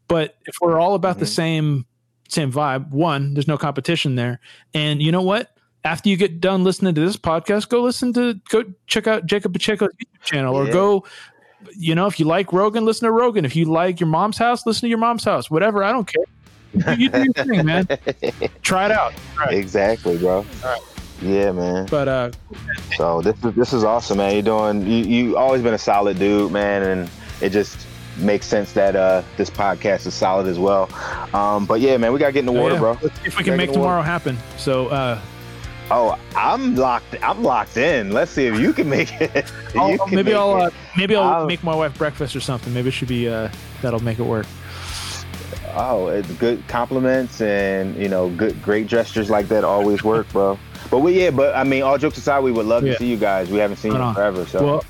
but if we're all about the Mhm. same same vibe, one, there's no competition there, and you know what? After you get done listening to this podcast, go listen to go check out Jacob Pacheco's YouTube channel, or Yeah. go you know, if you like Rogan, listen to Rogan. If you like your mom's house, listen to your mom's house. Whatever, I don't care. You, you do your thing, man. <laughs> Try it out. exactly, bro. Yeah, man. But uh, So this is this is awesome, man. You're doing you you always been a solid dude, man, and it just makes sense that uh this podcast is solid as well. Um, but yeah, man, we gotta get in the oh, water, yeah. bro. Let's see if we can make the water. tomorrow happen. So uh, Oh, I'm locked. I'm locked in. Let's see if you can make it. <laughs> I'll- can maybe make I'll it. uh, maybe I'll, I'll- make my wife breakfast or something. Maybe it should be uh, that'll make it work. Oh, it's good compliments and you know, good great gestures like that always work, bro. But we yeah, but I mean, all jokes aside, we would love Yeah. to see you guys. We haven't seen you on. forever, so well,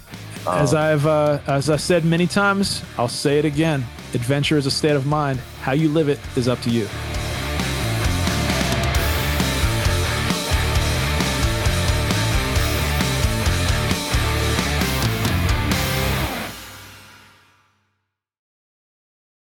um, as I've uh, as I said many times, I'll say it again. Adventure is a state of mind. How you live it is up to you.